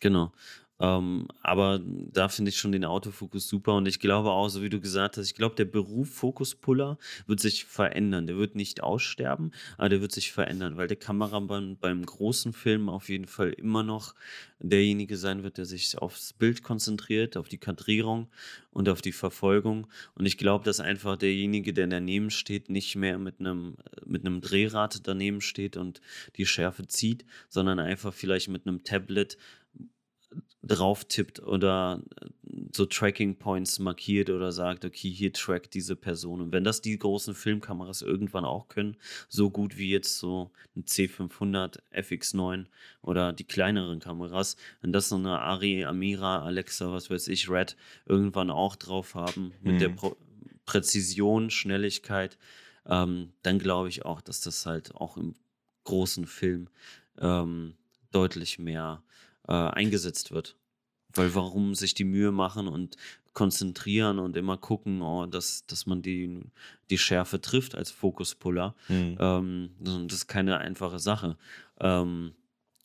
Genau. Ähm, aber da finde ich schon den Autofokus super und ich glaube auch, so wie du gesagt hast, ich glaube, der Beruf Fokuspuller wird sich verändern. Der wird nicht aussterben, aber der wird sich verändern, weil der Kameramann beim großen Film auf jeden Fall immer noch derjenige sein wird, der sich aufs Bild konzentriert, auf die Kadrierung und auf die Verfolgung. Und ich glaube, dass einfach derjenige, der daneben steht, nicht mehr mit einem, mit einem Drehrad daneben steht und die Schärfe zieht, sondern einfach vielleicht mit einem Tablet drauf tippt oder äh, so Tracking Points markiert oder sagt, okay, hier trackt diese Person. Und wenn das die großen Filmkameras irgendwann auch können, so gut wie jetzt so ein C500 FX9 oder die kleineren Kameras, wenn das so eine Ari, Amira, Alexa, was weiß ich, Red irgendwann auch drauf haben mit mhm. der Pro Präzision, Schnelligkeit, ähm, dann glaube ich auch, dass das halt auch im großen Film ähm, deutlich mehr äh, eingesetzt wird. Weil warum sich die Mühe machen und konzentrieren und immer gucken, oh, dass, dass man die, die Schärfe trifft als Fokuspuller. Mhm. Ähm, das ist keine einfache Sache. Ähm,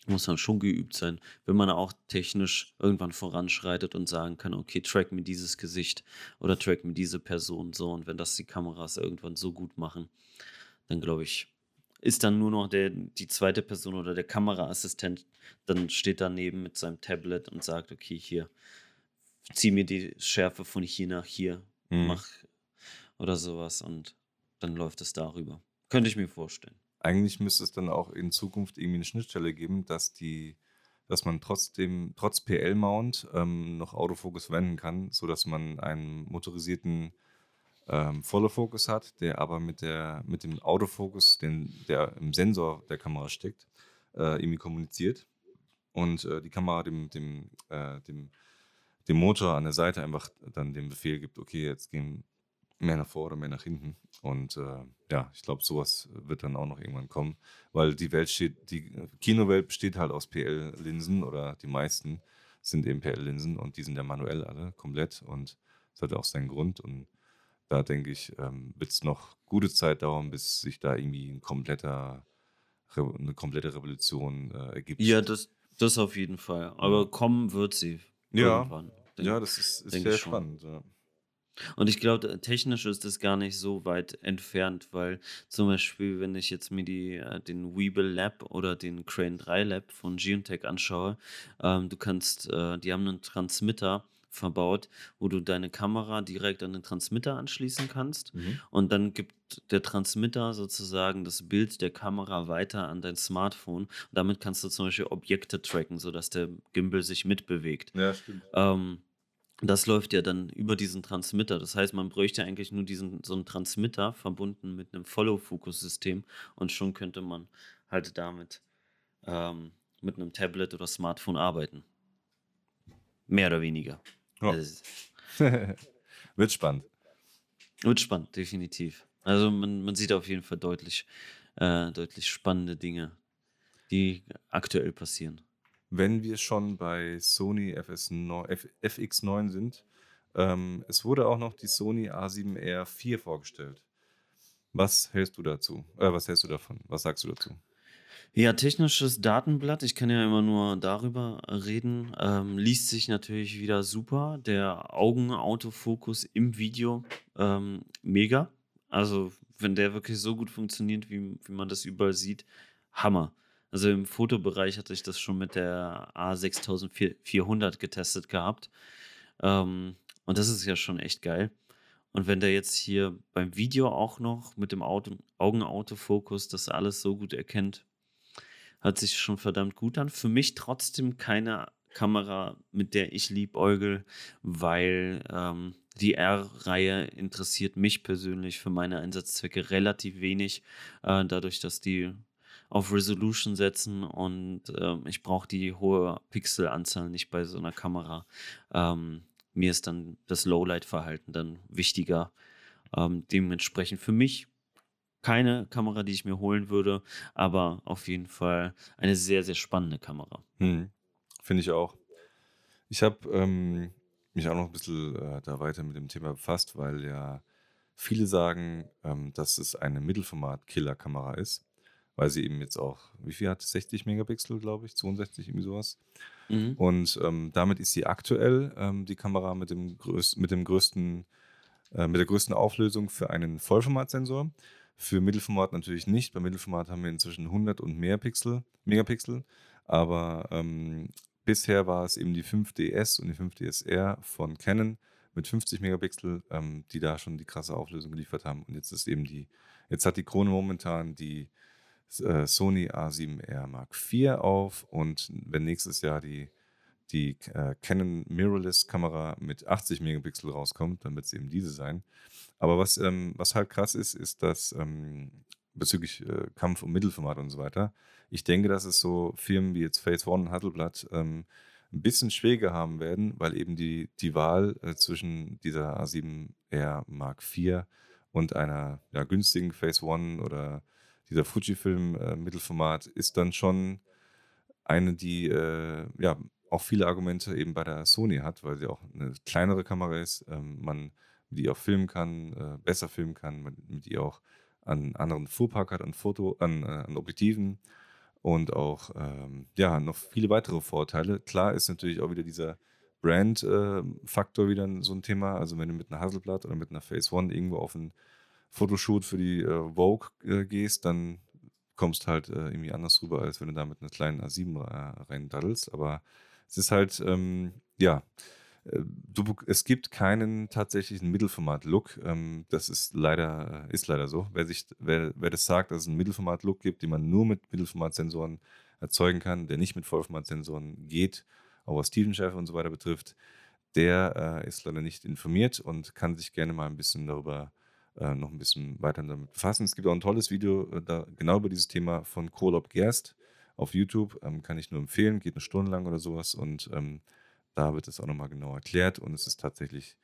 muss man schon geübt sein, wenn man auch technisch irgendwann voranschreitet und sagen kann, okay, track mir dieses Gesicht oder track mir diese Person so. Und wenn das die Kameras irgendwann so gut machen, dann glaube ich, ist dann nur noch der, die zweite Person oder der Kameraassistent, dann steht daneben mit seinem Tablet und sagt, okay, hier, zieh mir die Schärfe von hier nach hier, Mhm. mach oder sowas und dann läuft es darüber. Könnte ich mir vorstellen. Eigentlich müsste es dann auch in Zukunft irgendwie eine Schnittstelle geben, dass die, dass man trotzdem, trotz PL-Mount ähm, noch Autofokus verwenden kann, sodass man einen motorisierten ähm, Follow Focus hat, der aber mit, der, mit dem Autofokus, den, der im Sensor der Kamera steckt, äh, irgendwie kommuniziert und äh, die Kamera dem, dem, äh, dem, dem Motor an der Seite einfach dann den Befehl gibt, okay, jetzt gehen mehr nach vor oder mehr nach hinten. Und äh, ja, ich glaube, sowas wird dann auch noch irgendwann kommen, weil die Welt steht, die Kinowelt besteht halt aus PL-Linsen oder die meisten sind eben PL-Linsen und die sind ja manuell alle komplett und das hat auch seinen Grund und da denke ich, ähm, wird es noch gute Zeit dauern, bis sich da irgendwie ein kompletter, eine komplette Revolution äh, ergibt. Ja, das, das auf jeden Fall. Aber kommen wird sie. Ja. irgendwann, denk- ja, das ist, ist sehr spannend. Ja. Und ich glaube, technisch ist das gar nicht so weit entfernt, weil zum Beispiel, wenn ich jetzt mir die, äh, den Weeble Lab oder den Crane 3 Lab von Geontech anschaue, ähm, du kannst, äh, die haben einen Transmitter verbaut, wo du deine Kamera direkt an den Transmitter anschließen kannst. Und dann gibt der Transmitter sozusagen das Bild der Kamera weiter an dein Smartphone. Und damit kannst du zum Beispiel Objekte tracken, sodass der Gimbal sich mitbewegt. ja, stimmt. Ähm, das läuft ja dann über diesen Transmitter. Das heißt, man bräuchte eigentlich nur diesen so einen Transmitter verbunden mit einem Follow-Focus-System und schon könnte man halt damit ähm, mit einem Tablet oder Smartphone arbeiten. Mehr oder weniger. Ja. Wird spannend. wird spannend, definitiv. Also man, man sieht auf jeden Fall deutlich, äh, deutlich spannende Dinge, die aktuell passieren. Wenn wir schon bei Sony FS9, F, FX9 sind, ähm, es wurde auch noch die Sony A7R4 vorgestellt. Was hältst du dazu? Äh, was hältst du davon? Was sagst du dazu? Ja, technisches Datenblatt, ich kann ja immer nur darüber reden, ähm, liest sich natürlich wieder super. Der Augenautofokus im Video, ähm, mega. Also, wenn der wirklich so gut funktioniert, wie, wie man das überall sieht, Hammer. Also im Fotobereich hatte ich das schon mit der A6400 getestet gehabt. Ähm, und das ist ja schon echt geil. Und wenn der jetzt hier beim Video auch noch mit dem Auto, Augenautofokus das alles so gut erkennt, hört sich schon verdammt gut an. Für mich trotzdem keine Kamera, mit der ich liebäugel, weil ähm, die R-Reihe interessiert mich persönlich für meine Einsatzzwecke relativ wenig, äh, dadurch, dass die auf Resolution setzen und ähm, ich brauche die hohe Pixelanzahl nicht bei so einer Kamera. Ähm, mir ist dann das Lowlight-Verhalten dann wichtiger. Ähm, dementsprechend für mich keine Kamera, die ich mir holen würde, aber auf jeden Fall eine sehr, sehr spannende Kamera. Hm. Finde ich auch. Ich habe ähm, mich auch noch ein bisschen äh, da weiter mit dem Thema befasst, weil ja viele sagen, ähm, dass es eine Mittelformat-Killer-Kamera ist, weil sie eben jetzt auch, wie viel hat? 60 Megapixel, glaube ich, 62, irgendwie sowas. Mhm. Und ähm, damit ist sie aktuell ähm, die Kamera mit dem, größ mit dem größten, äh, mit der größten Auflösung für einen Vollformatsensor. Für Mittelformat natürlich nicht. Bei Mittelformat haben wir inzwischen 100 und mehr Pixel, Megapixel. Aber ähm, bisher war es eben die 5DS und die 5DSR von Canon mit 50 Megapixel, ähm, die da schon die krasse Auflösung geliefert haben. Und jetzt ist eben die, jetzt hat die Krone momentan die äh, Sony A7R Mark IV auf und wenn nächstes Jahr die, die äh, Canon Mirrorless Kamera mit 80 Megapixel rauskommt, dann wird es eben diese sein. Aber was, ähm, was halt krass ist, ist, dass ähm, bezüglich äh, Kampf- und Mittelformat und so weiter, ich denke, dass es so Firmen wie jetzt Phase One und Hasselblatt ähm, ein bisschen schwieriger haben werden, weil eben die, die Wahl äh, zwischen dieser A7R Mark IV und einer ja, günstigen Phase One oder dieser Fujifilm äh, Mittelformat ist dann schon eine, die äh, ja auch viele Argumente eben bei der Sony hat, weil sie auch eine kleinere Kamera ist, ähm, man mit ihr auch filmen kann, äh, besser filmen kann, man mit ihr auch einen anderen Fuhrpark hat an Foto, an, äh, an Objektiven und auch ähm, ja, noch viele weitere Vorteile. Klar ist natürlich auch wieder dieser Brand-Faktor wieder so ein Thema. Also wenn du mit einer Hasselblatt oder mit einer Phase One irgendwo auf einen Fotoshoot für die äh, Vogue äh, gehst, dann kommst halt äh, irgendwie anders rüber, als wenn du da mit einer kleinen A7 äh, rein daddelst. Aber es ist halt, ähm, ja, äh, du, es gibt keinen tatsächlichen Mittelformat-Look. Ähm, das ist leider, äh, ist leider so. Wer, sich, wer, wer das sagt, dass es einen Mittelformat-Look gibt, den man nur mit Mittelformat-Sensoren erzeugen kann, der nicht mit Vollformat-Sensoren geht, auch was Tiefenschärfe und so weiter betrifft, der äh, ist leider nicht informiert und kann sich gerne mal ein bisschen darüber äh, noch ein bisschen weiter damit befassen. Es gibt auch ein tolles Video äh, da, genau über dieses Thema von Kolob Gerst auf YouTube. Ähm, kann ich nur empfehlen, geht eine Stunde lang oder sowas und ähm, da wird es auch nochmal genau erklärt und es ist tatsächlich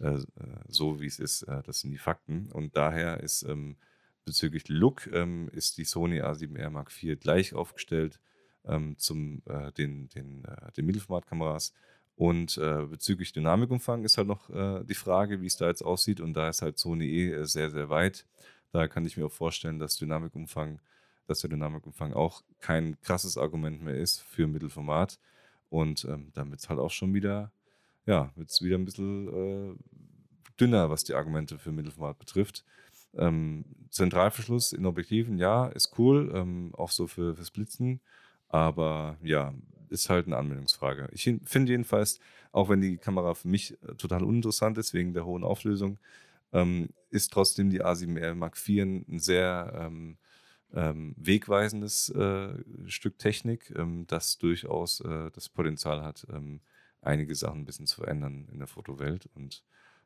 äh, äh, so, wie es ist. Äh, das sind die Fakten und daher ist ähm, bezüglich Look ähm, ist die Sony A7R Mark IV gleich aufgestellt ähm, zum äh, den, den, äh, den Mittelformatkameras. Und äh, bezüglich Dynamikumfang ist halt noch die Frage, wie es da jetzt aussieht. Und da ist halt Sony E äh, sehr, sehr weit. Da kann ich mir auch vorstellen, dass Dynamikumfang, dass der Dynamikumfang auch kein krasses Argument mehr ist für Mittelformat. Und ähm, dann es halt auch schon wieder, ja, wird es wieder ein bisschen äh, dünner, was die Argumente für Mittelformat betrifft. Ähm, Zentralverschluss in Objektiven, ja, ist cool, ähm, auch so für, fürs Blitzen. Aber ja, ist halt eine Anwendungsfrage. Ich finde jedenfalls, auch wenn die Kamera für mich äh, total uninteressant ist, wegen der hohen Auflösung, ähm, ist trotzdem die A7R Mark IV ein sehr ähm, ähm, wegweisendes äh, Stück Technik, ähm, das durchaus äh, das Potenzial hat, ähm, einige Sachen ein bisschen zu verändern in der Fotowelt. Und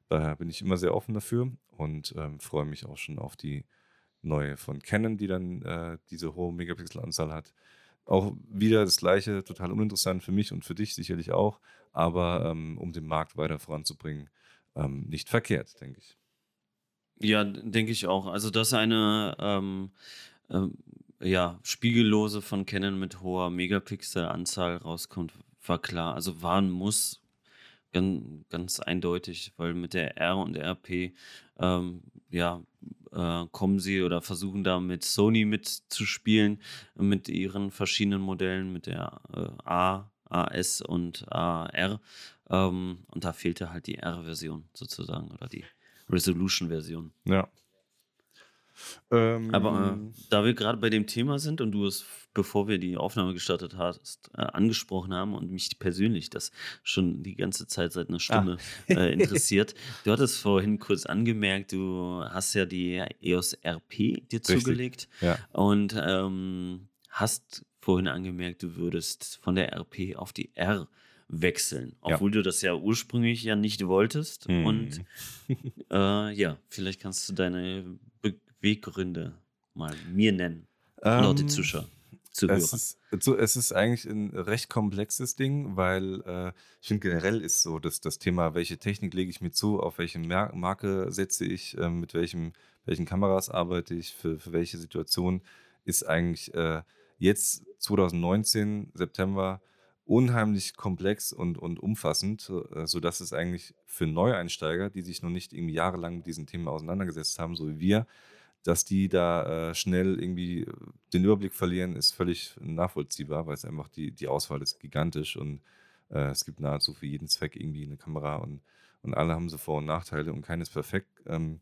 daher bin ich immer sehr offen dafür und ähm, freue mich auch schon auf die neue von Canon, die dann äh, diese hohe Megapixel-Anzahl hat. Auch wieder das Gleiche, total uninteressant für mich und für dich sicherlich auch, aber ähm, um den Markt weiter voranzubringen, ähm, nicht verkehrt, denke ich. Ja, denke ich auch. Also, dass eine ähm, ähm, ja, Spiegellose von Canon mit hoher Megapixel-Anzahl rauskommt, war klar. Also war ein Muss, ganz, ganz eindeutig, weil mit der R und der RP ähm, ja, äh, kommen sie oder versuchen da mit Sony mitzuspielen, mit ihren verschiedenen Modellen, mit der äh, A, AS und AR. Ähm, und da fehlte halt die R-Version sozusagen oder die Resolution-Version. Ja. Ähm, Aber äh, da wir gerade bei dem Thema sind und du es, bevor wir die Aufnahme gestartet hast, äh, angesprochen haben und mich persönlich das schon die ganze Zeit seit einer ah. Stunde ah. äh, interessiert. du hattest vorhin kurz angemerkt, du hast ja die EOS RP dir Richtig. zugelegt ja. und ähm, hast vorhin angemerkt, du würdest von der RP auf die R wechseln, obwohl ja. du das ja ursprünglich ja nicht wolltest. Mhm. Und äh, ja, vielleicht kannst du deine Weggründe mal mir nennen? Ähm, oder die Zuschauer? Zuhörer. Es ist, es ist eigentlich ein recht komplexes Ding, weil äh, ich finde generell ist so, dass das Thema, welche Technik lege ich mir zu, auf welche Mer Marke setze ich, äh, mit welchem, welchen Kameras arbeite ich, für, für welche Situation, ist eigentlich äh, jetzt 2019, September, unheimlich komplex und, und umfassend, äh, sodass es eigentlich für Neueinsteiger, die sich noch nicht irgendwie jahrelang mit diesen Themen auseinandergesetzt haben, so wie wir, dass die da äh, schnell irgendwie äh, den Überblick verlieren, ist völlig nachvollziehbar, weil es einfach die, die Auswahl ist gigantisch und äh, es gibt nahezu für jeden Zweck irgendwie eine Kamera und, und alle haben so Vor- und Nachteile und keines perfekt. Ähm,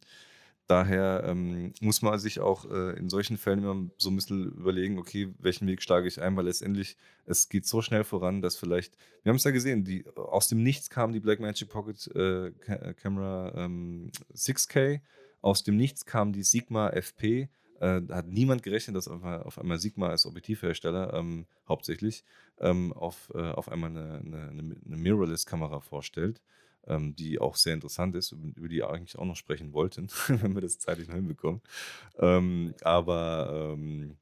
daher ähm, muss man sich auch äh, in solchen Fällen immer so ein bisschen überlegen, okay, welchen Weg schlage ich ein, weil letztendlich es geht so schnell voran, dass vielleicht, wir haben es ja gesehen, die, aus dem Nichts kam die Blackmagic Pocket äh, Camera ähm, 6K aus dem Nichts kam die Sigma FP. Äh, hat niemand gerechnet, dass auf einmal, auf einmal Sigma als Objektivhersteller ähm, hauptsächlich ähm, auf, äh, auf einmal eine, eine, eine Mirrorless-Kamera vorstellt, ähm, die auch sehr interessant ist, über die eigentlich auch noch sprechen wollten, wenn wir das zeitlich noch hinbekommen. Ähm, aber ähm,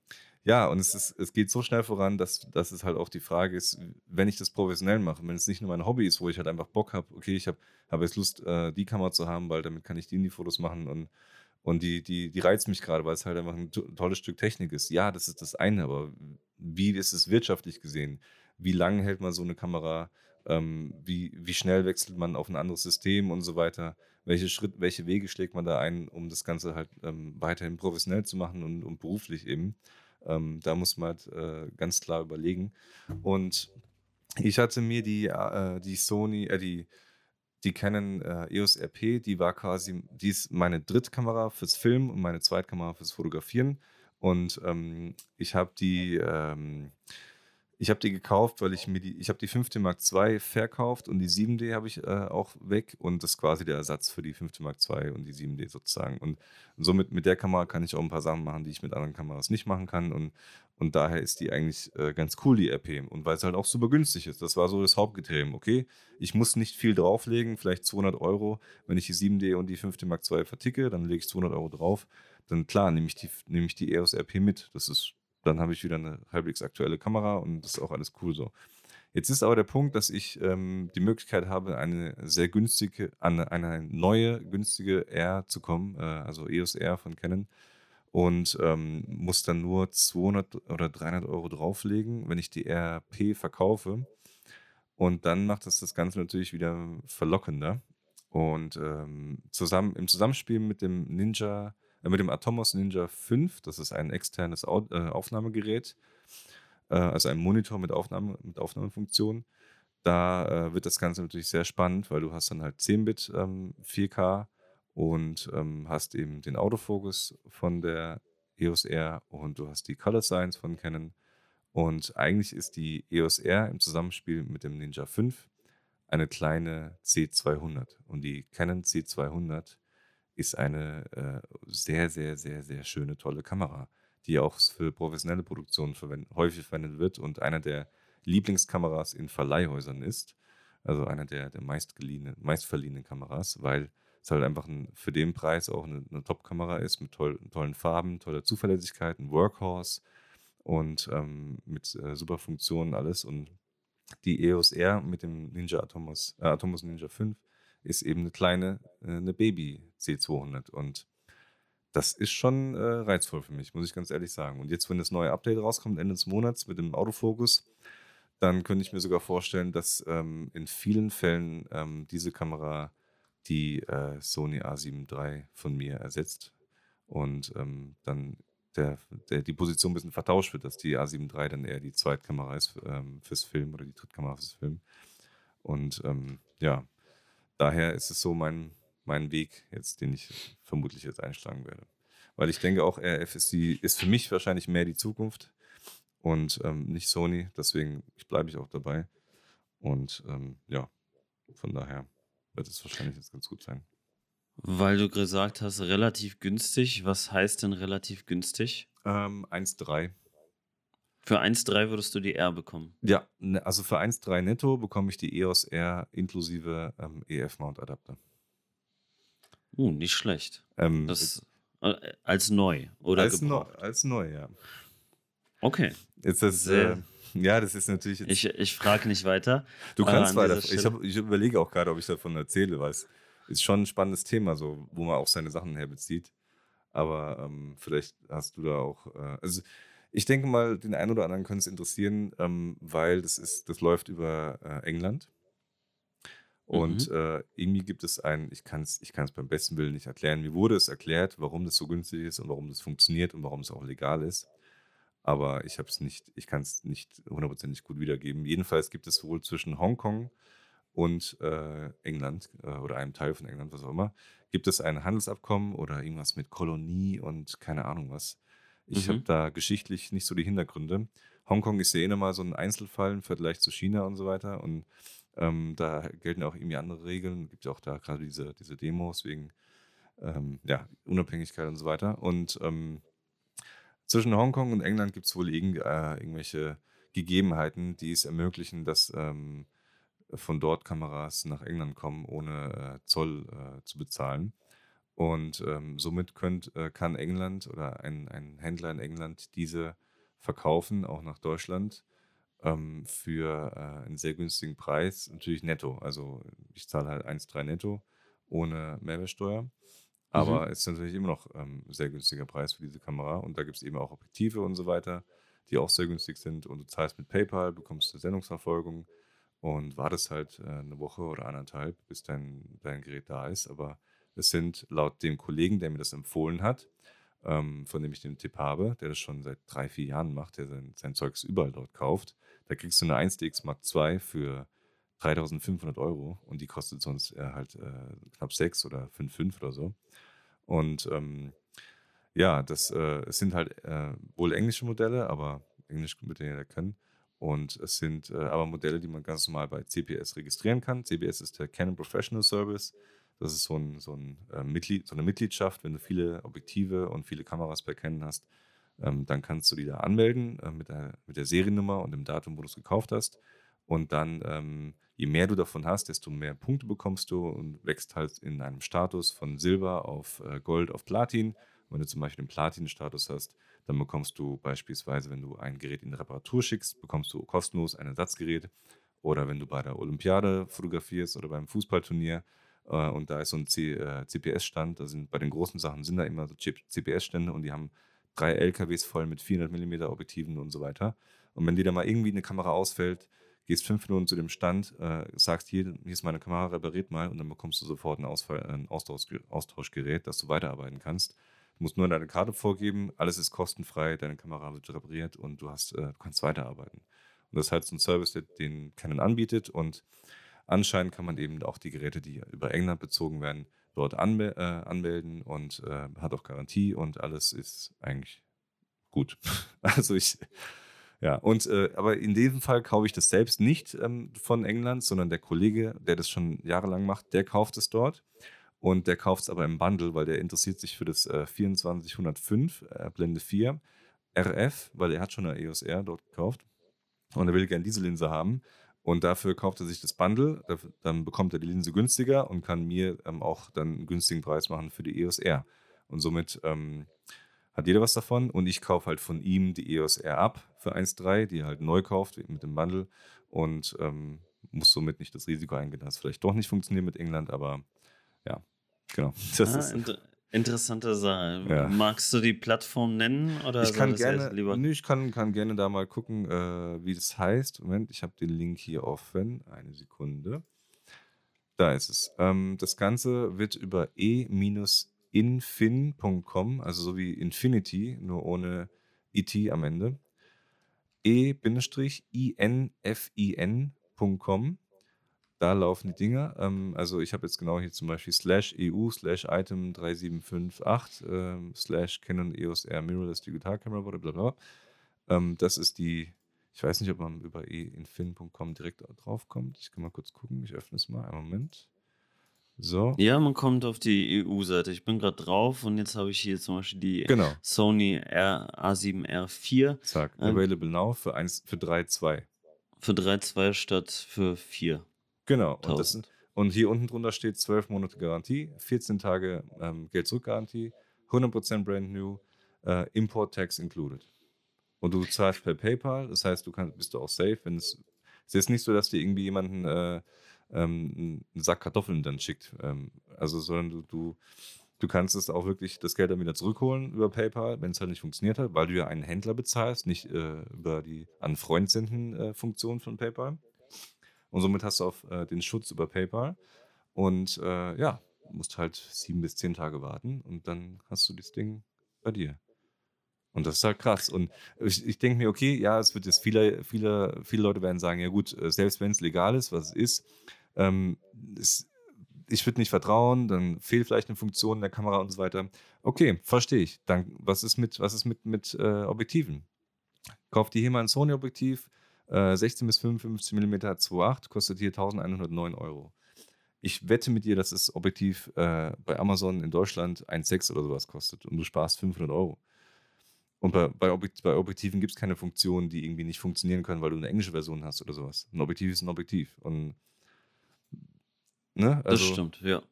ja, und es, ist, es geht so schnell voran, dass, dass es halt auch die Frage ist, wenn ich das professionell mache, wenn es nicht nur mein Hobby ist, wo ich halt einfach Bock habe, okay, ich habe hab jetzt Lust, äh, die Kamera zu haben, weil damit kann ich die in die Fotos machen und, und die, die, die reizt mich gerade, weil es halt einfach ein tolles Stück Technik ist. Ja, das ist das eine, aber wie ist es wirtschaftlich gesehen? Wie lange hält man so eine Kamera? Ähm, wie, wie schnell wechselt man auf ein anderes System und so weiter? Welche Schritt, welche Wege schlägt man da ein, um das Ganze halt ähm, weiterhin professionell zu machen und, und beruflich eben? Ähm, da muss man halt äh, ganz klar überlegen. Und ich hatte mir die, äh, die Sony, äh, die, die Canon äh, EOS RP, die war quasi, die ist meine Drittkamera fürs Film und meine Zweitkamera fürs Fotografieren. Und ähm, ich habe die, ähm, ich habe die gekauft, weil ich mir die, ich habe die 5 Mark II verkauft und die 7D habe ich äh, auch weg und das ist quasi der Ersatz für die 5 Mark II und die 7D sozusagen. Und somit mit der Kamera kann ich auch ein paar Sachen machen, die ich mit anderen Kameras nicht machen kann und, und daher ist die eigentlich äh, ganz cool, die RP. Und weil es halt auch super günstig ist. Das war so das Hauptkriterium. Okay, ich muss nicht viel drauflegen, vielleicht 200 Euro. Wenn ich die 7D und die 5 Mark II verticke, dann lege ich 200 Euro drauf. Dann klar, nehme ich die, nehme ich die EOS RP mit. Das ist dann habe ich wieder eine halbwegs aktuelle Kamera und das ist auch alles cool so. Jetzt ist aber der Punkt, dass ich ähm, die Möglichkeit habe, eine sehr günstige, an eine neue günstige R zu kommen, äh, also EOS R von Canon und ähm, muss dann nur 200 oder 300 Euro drauflegen, wenn ich die RP verkaufe. Und dann macht das das Ganze natürlich wieder verlockender. Und ähm, zusammen, im Zusammenspiel mit dem Ninja mit dem Atomos Ninja 5. Das ist ein externes äh, Aufnahmegerät, äh, also ein Monitor mit, Aufnahme, mit Aufnahmefunktion. Da äh, wird das Ganze natürlich sehr spannend, weil du hast dann halt 10-Bit ähm, 4K und ähm, hast eben den Autofokus von der EOS R und du hast die Color Science von Canon. Und eigentlich ist die EOS R im Zusammenspiel mit dem Ninja 5 eine kleine C200. Und die Canon C200 ist eine äh, sehr, sehr, sehr, sehr schöne, tolle Kamera, die auch für professionelle Produktionen verwendet, häufig verwendet wird und einer der Lieblingskameras in Verleihhäusern ist. Also einer der, der meistverliehenen Kameras, weil es halt einfach ein, für den Preis auch eine, eine Top-Kamera ist mit toll, tollen Farben, toller Zuverlässigkeit, ein Workhorse und ähm, mit äh, super Funktionen alles. Und die EOS R mit dem Ninja Atomos, äh, Atomos Ninja 5 ist eben eine kleine, äh, eine Baby C200 und das ist schon äh, reizvoll für mich, muss ich ganz ehrlich sagen. Und jetzt, wenn das neue Update rauskommt, Ende des Monats mit dem Autofokus, dann könnte ich mir sogar vorstellen, dass ähm, in vielen Fällen ähm, diese Kamera die äh, Sony A7 III von mir ersetzt und ähm, dann der, der, die Position ein bisschen vertauscht wird, dass die A7 III dann eher die Zweitkamera ist ähm, fürs Film oder die Drittkamera fürs Film. Und ähm, ja, daher ist es so mein, mein Weg jetzt, den ich vermutlich jetzt einschlagen werde. Weil ich denke auch, RF ist, die, ist für mich wahrscheinlich mehr die Zukunft und ähm, nicht Sony. Deswegen bleibe ich auch dabei. Und ähm, ja, von daher wird es wahrscheinlich jetzt ganz gut sein. Weil du gesagt hast, relativ günstig. Was heißt denn relativ günstig? Ähm, 1,3. Für 1,3 würdest du die R bekommen. Ja, ne, also für 1,3 netto bekomme ich die EOS R inklusive ähm, EF-Mount-Adapter. Uh, nicht schlecht. Ähm, das, äh, als neu oder als, neu, als neu, ja. Okay. Jetzt das, äh, ja, das ist natürlich. Ich, ich frage nicht weiter. du kannst an weiter. Ich, hab, ich überlege auch gerade, ob ich davon erzähle, weil es ist schon ein spannendes Thema, so, wo man auch seine Sachen herbezieht. Aber ähm, vielleicht hast du da auch. Äh, also ich denke mal, den einen oder anderen könnte es interessieren, ähm, weil das ist, das läuft über äh, England. Und Mhm. äh, irgendwie gibt es ein, ich kann es ich kann's beim besten Willen nicht erklären. Mir wurde es erklärt, warum das so günstig ist und warum das funktioniert und warum es auch legal ist. Aber ich habe es nicht, ich kann es nicht hundertprozentig gut wiedergeben. Jedenfalls gibt es wohl zwischen Hongkong und äh, England äh, oder einem Teil von England, was auch immer, gibt es ein Handelsabkommen oder irgendwas mit Kolonie und keine Ahnung was. Ich Mhm. habe da geschichtlich nicht so die Hintergründe. Hongkong ist ja eh nochmal so ein Einzelfall im Vergleich zu China und so weiter. Und ähm, da gelten auch irgendwie andere Regeln. Es gibt ja auch da gerade diese, diese Demos wegen ähm, ja, Unabhängigkeit und so weiter. Und ähm, zwischen Hongkong und England gibt es wohl irgend, äh, irgendwelche Gegebenheiten, die es ermöglichen, dass ähm, von dort Kameras nach England kommen, ohne äh, Zoll äh, zu bezahlen. Und ähm, somit könnt, äh, kann England oder ein, ein Händler in England diese verkaufen, auch nach Deutschland, ähm, für äh, einen sehr günstigen Preis, natürlich netto. Also ich zahle halt 1,3 netto ohne Mehrwertsteuer. Aber Mhm. es ist natürlich immer noch ähm, ein sehr günstiger Preis für diese Kamera. Und da gibt es eben auch Objektive und so weiter, die auch sehr günstig sind. Und du zahlst mit PayPal, bekommst eine Sendungsverfolgung und wartest halt äh, eine Woche oder anderthalb, bis dein, dein Gerät da ist. Aber es sind laut dem Kollegen, der mir das empfohlen hat, ähm, von dem ich den Tipp habe, der das schon seit drei, vier Jahren macht, der sein, sein Zeugs überall dort kauft. Da kriegst du eine 1DX Mark II für 3500 Euro und die kostet sonst halt äh, knapp 6 oder 5,5 oder so. Und ähm, ja, das äh, es sind halt äh, wohl englische Modelle, aber Englisch wird ja können. Und es sind äh, aber Modelle, die man ganz normal bei CPS registrieren kann. CPS ist der Canon Professional Service. Das ist so, ein, so, ein, äh, Mitglied, so eine Mitgliedschaft, wenn du viele Objektive und viele Kameras bei Canon hast, ähm, dann kannst du die da anmelden äh, mit, der, mit der Seriennummer und dem Datum, wo du es gekauft hast. Und dann, ähm, je mehr du davon hast, desto mehr Punkte bekommst du und wächst halt in einem Status von Silber auf äh, Gold auf Platin. wenn du zum Beispiel den Platin-Status hast, dann bekommst du beispielsweise, wenn du ein Gerät in Reparatur schickst, bekommst du kostenlos ein Ersatzgerät. Oder wenn du bei der Olympiade fotografierst oder beim Fußballturnier und da ist so ein äh, CPS-Stand, da sind bei den großen Sachen sind da immer so CPS-Stände und die haben drei LKWs voll mit 400 mm Objektiven und so weiter. Und wenn dir da mal irgendwie eine Kamera ausfällt, gehst fünf Minuten zu dem Stand, äh, sagst hier, hier ist meine Kamera, repariert mal und dann bekommst du sofort ein, Ausfall, ein Austauschgerät, dass du weiterarbeiten kannst. Du musst nur deine Karte vorgeben, alles ist kostenfrei, deine Kamera wird repariert und du, hast, äh, du kannst weiterarbeiten. Und das ist halt so ein Service, den Canon anbietet und anscheinend kann man eben auch die Geräte, die über England bezogen werden, dort anme äh, anmelden und äh, hat auch Garantie und alles ist eigentlich gut. also ich, ja, und äh, aber in diesem Fall kaufe ich das selbst nicht ähm, von England, sondern der Kollege, der das schon jahrelang macht, der kauft es dort. Und der kauft es aber im Bundle, weil der interessiert sich für das äh, 2405 äh, Blende 4 RF, weil er hat schon eine EOS R dort gekauft. Und er will gerne diese Linse haben. Und dafür kauft er sich das Bundle. Dann bekommt er die Linse günstiger und kann mir ähm, auch dann einen günstigen Preis machen für die EOS R. Und somit ähm, hat jeder was davon. Und ich kaufe halt von ihm die EOS R ab für 1,3, die er halt neu kauft mit dem Bundle. Und ähm, muss somit nicht das Risiko eingehen, dass es vielleicht doch nicht funktioniert mit England, aber ja, genau. Das ah, ist, inter interessante Sache. Ja. Magst du die Plattform nennen? Oder ich kann gerne, lieber? Nee, ich kann, kann gerne da mal gucken, äh, wie das heißt. Moment, ich habe den Link hier offen. Eine Sekunde. Da ist es. Ähm, das Ganze wird über e-infin.com, also so wie Infinity, nur ohne IT am Ende. e-infin.com da laufen die Dinger. Ähm, also ich habe jetzt genau hier zum Beispiel slash EU slash Item 3758 ähm, slash Canon EOS R Mirrorless Digital Camera bla bla bla. Ähm, das ist die, ich weiß nicht, ob man über einfin.com direkt drauf kommt. Ich kann mal kurz gucken. Ich öffne es mal. Einen Moment. So. Ja, man kommt auf die EU-Seite. Ich bin gerade drauf und jetzt habe ich hier zum Beispiel die genau. Sony R A7R4. Zack, ähm, available now für, für 3,2. Für 3,2 statt für 4. Genau. Und, das, und, hier unten drunter steht 12 Monate Garantie, 14 Tage ähm, Geld-Zurück-Garantie, 100% brand new, äh, Import Tax included. Und du zahlst per PayPal, das heißt, du kannst, bist du auch safe. Wenn es, es ist nicht so, dass dir irgendwie jemanden äh, ähm, einen Sack Kartoffeln dann schickt. Ähm, also, sondern du, du, du kannst es auch wirklich das Geld dann wieder zurückholen über PayPal, wenn es halt nicht funktioniert hat, weil du ja einen Händler bezahlst, nicht äh, über die an Freund senden äh, Funktion von PayPal. Und somit hast du auch äh, den Schutz über PayPal. Und äh, ja, musst halt sieben bis zehn Tage warten und dann hast du das Ding bei dir. Und das ist halt krass. Und ich, ich denke mir, okay, ja, es wird jetzt viele, viele, viele Leute werden sagen, ja gut, äh, selbst wenn es legal ist, was es ist, ähm, es, ich würde nicht vertrauen, dann fehlt vielleicht eine Funktion in der Kamera und so weiter. Okay, verstehe ich. Dann, was ist mit, was ist mit, mit äh, Objektiven? Kauf dir hier mal ein Sony-Objektiv, 16 äh, bis 55 mm 2.8 kostet hier 1109 Euro. Ich wette mit dir, dass das Objektiv äh, bei Amazon in Deutschland 1,6 oder sowas kostet und du sparst 500 Euro. Und bei, bei, Objekt, bei Objektiven gibt es keine Funktionen, die irgendwie nicht funktionieren können, weil du eine englische Version hast oder sowas. Ein Objektiv ist ein Objektiv. Und, ne? Also, das stimmt, ja.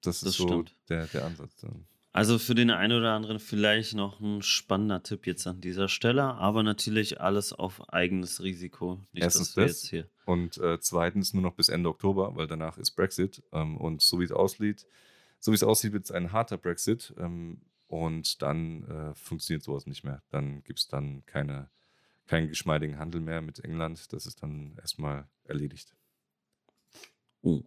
Das ist das so der, der Ansatz. Dann. Also für den einen oder anderen vielleicht noch ein spannender Tipp jetzt an dieser Stelle, aber natürlich alles auf eigenes Risiko. Nicht, Erstens das und äh, zweitens nur noch bis Ende Oktober, weil danach ist Brexit ähm, und so wie es aussieht, so wie es aussieht, wird es ein harter Brexit ähm, und dann äh, funktioniert sowas nicht mehr. Dann gibt es dann keine, keinen geschmeidigen Handel mehr mit England. Das ist dann erstmal erledigt. Oh,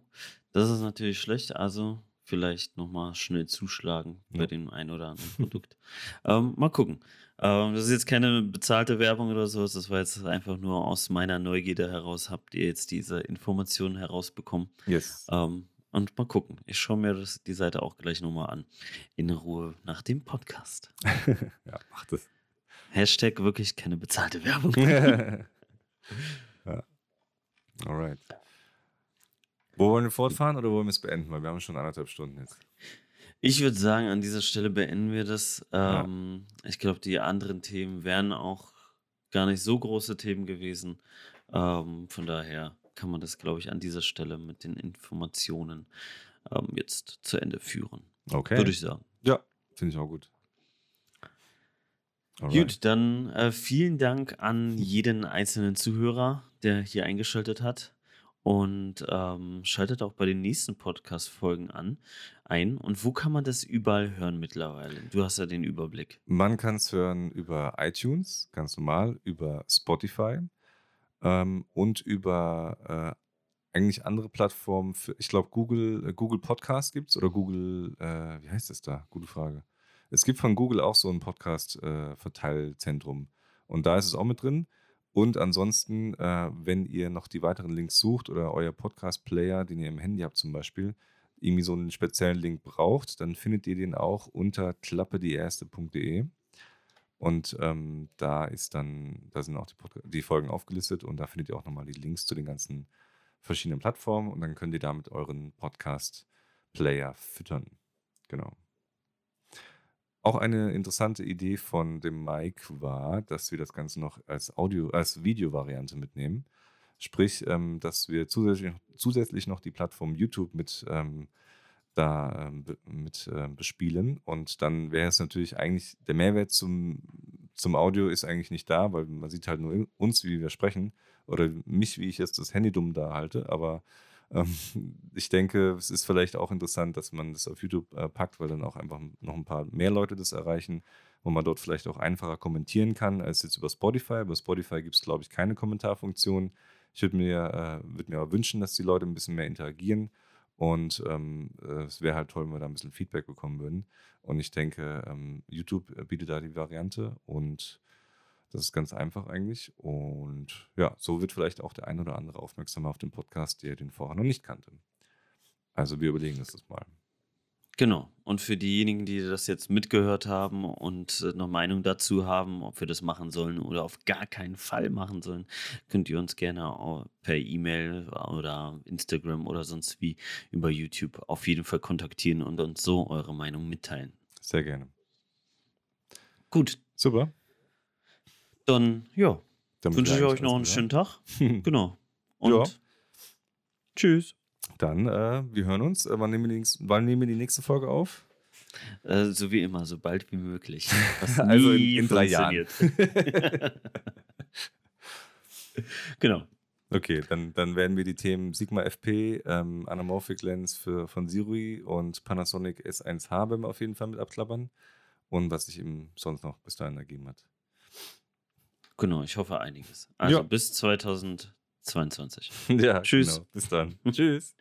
das ist natürlich schlecht. Also vielleicht nochmal schnell zuschlagen Ja. bei dem einen oder anderen Produkt. ähm, mal gucken. Ähm, das ist jetzt keine bezahlte Werbung oder sowas, das war jetzt einfach nur aus meiner Neugierde heraus, habt ihr jetzt diese Informationen herausbekommen. Yes. Ähm, und mal gucken. Ich schaue mir das, die Seite auch gleich nochmal an. In Ruhe nach dem Podcast. ja, mach das. Hashtag wirklich keine bezahlte Werbung. ja. Alright. Wo wollen wir fortfahren oder wollen wir es beenden? Weil wir haben schon anderthalb Stunden jetzt. Ich würde sagen, an dieser Stelle beenden wir das. Ja. Ähm, Ich glaube, die anderen Themen wären auch gar nicht so große Themen gewesen. Ähm, von daher kann man das, glaube ich, an dieser Stelle mit den Informationen ähm, jetzt zu Ende führen. Okay. Würde ich sagen. ja, finde ich auch gut. Alright. Gut, dann äh, vielen Dank an jeden einzelnen Zuhörer, der hier eingeschaltet hat. Und ähm, schaltet auch bei den nächsten Podcast-Folgen an ein. Und wo kann man das überall hören mittlerweile? Du hast ja den Überblick. Man kann es hören über iTunes, ganz normal, über Spotify ähm, und über äh, eigentlich andere Plattformen. Für, ich glaube, Google, äh, Google Podcast gibt es oder Google, äh, wie heißt es da? Gute Frage. Es gibt von Google auch so ein Podcast-Verteilzentrum. und da ist es auch mit drin. Und ansonsten, äh, wenn ihr noch die weiteren Links sucht oder euer Podcast-Player, den ihr im Handy habt zum Beispiel, irgendwie so einen speziellen Link braucht, dann findet ihr den auch unter klappedieerste.de. Und ähm, da ist dann, da sind auch die, die Folgen aufgelistet und da findet ihr auch nochmal die Links zu den ganzen verschiedenen Plattformen und dann könnt ihr damit euren Podcast-Player füttern. Genau. Auch eine interessante Idee von dem Mike war, dass wir das Ganze noch als Audio, als Videovariante mitnehmen. Sprich, ähm, dass wir zusätzlich, zusätzlich noch die Plattform YouTube mit ähm, da ähm, mit ähm, bespielen. Und dann wäre es natürlich eigentlich, der Mehrwert zum, zum Audio ist eigentlich nicht da, weil man sieht halt nur uns, wie wir sprechen, oder mich, wie ich jetzt das Handy dumm da halte. Aber ich denke, es ist vielleicht auch interessant, dass man das auf YouTube äh, packt, weil dann auch einfach noch ein paar mehr Leute das erreichen, wo man dort vielleicht auch einfacher kommentieren kann als jetzt über Spotify. Bei Spotify gibt es, glaube ich, keine Kommentarfunktion. Ich würde mir, äh, würd mir aber wünschen, dass die Leute ein bisschen mehr interagieren. Und ähm, äh, es wäre halt toll, wenn wir da ein bisschen Feedback bekommen würden. Und ich denke, ähm, YouTube bietet da die Variante und das ist ganz einfach eigentlich. Und ja, so wird vielleicht auch der ein oder andere aufmerksamer auf den Podcast, der den vorher noch nicht kannte. Also wir überlegen uns das mal. Genau. Und für diejenigen, die das jetzt mitgehört haben und äh, eine Meinung dazu haben, ob wir das machen sollen oder auf gar keinen Fall machen sollen, könnt ihr uns gerne per E-Mail oder Instagram oder sonst wie über YouTube auf jeden Fall kontaktieren und uns so eure Meinung mitteilen. Sehr gerne. Gut, Super. Dann ja, Damit wünsche ich euch noch einen schönen Tag. Genau. Und Ja. tschüss. Dann, äh, wir hören uns. Äh, wann, nehmen wir die, nächste- wann nehmen wir die nächste Folge auf? Äh, so wie immer, so bald wie möglich. Was Also in- in drei Jahren. genau. Okay, dann, dann werden wir die Themen Sigma FP, ähm, Anamorphic Lens für, von Sirui und Panasonic S1H werden wir auf jeden Fall mit abklappern. Und was sich ihm sonst noch bis dahin ergeben hat. Genau, ich hoffe einiges. Also Ja. bis 2022. ja, Tschüss. Genau. Bis dann. Tschüss.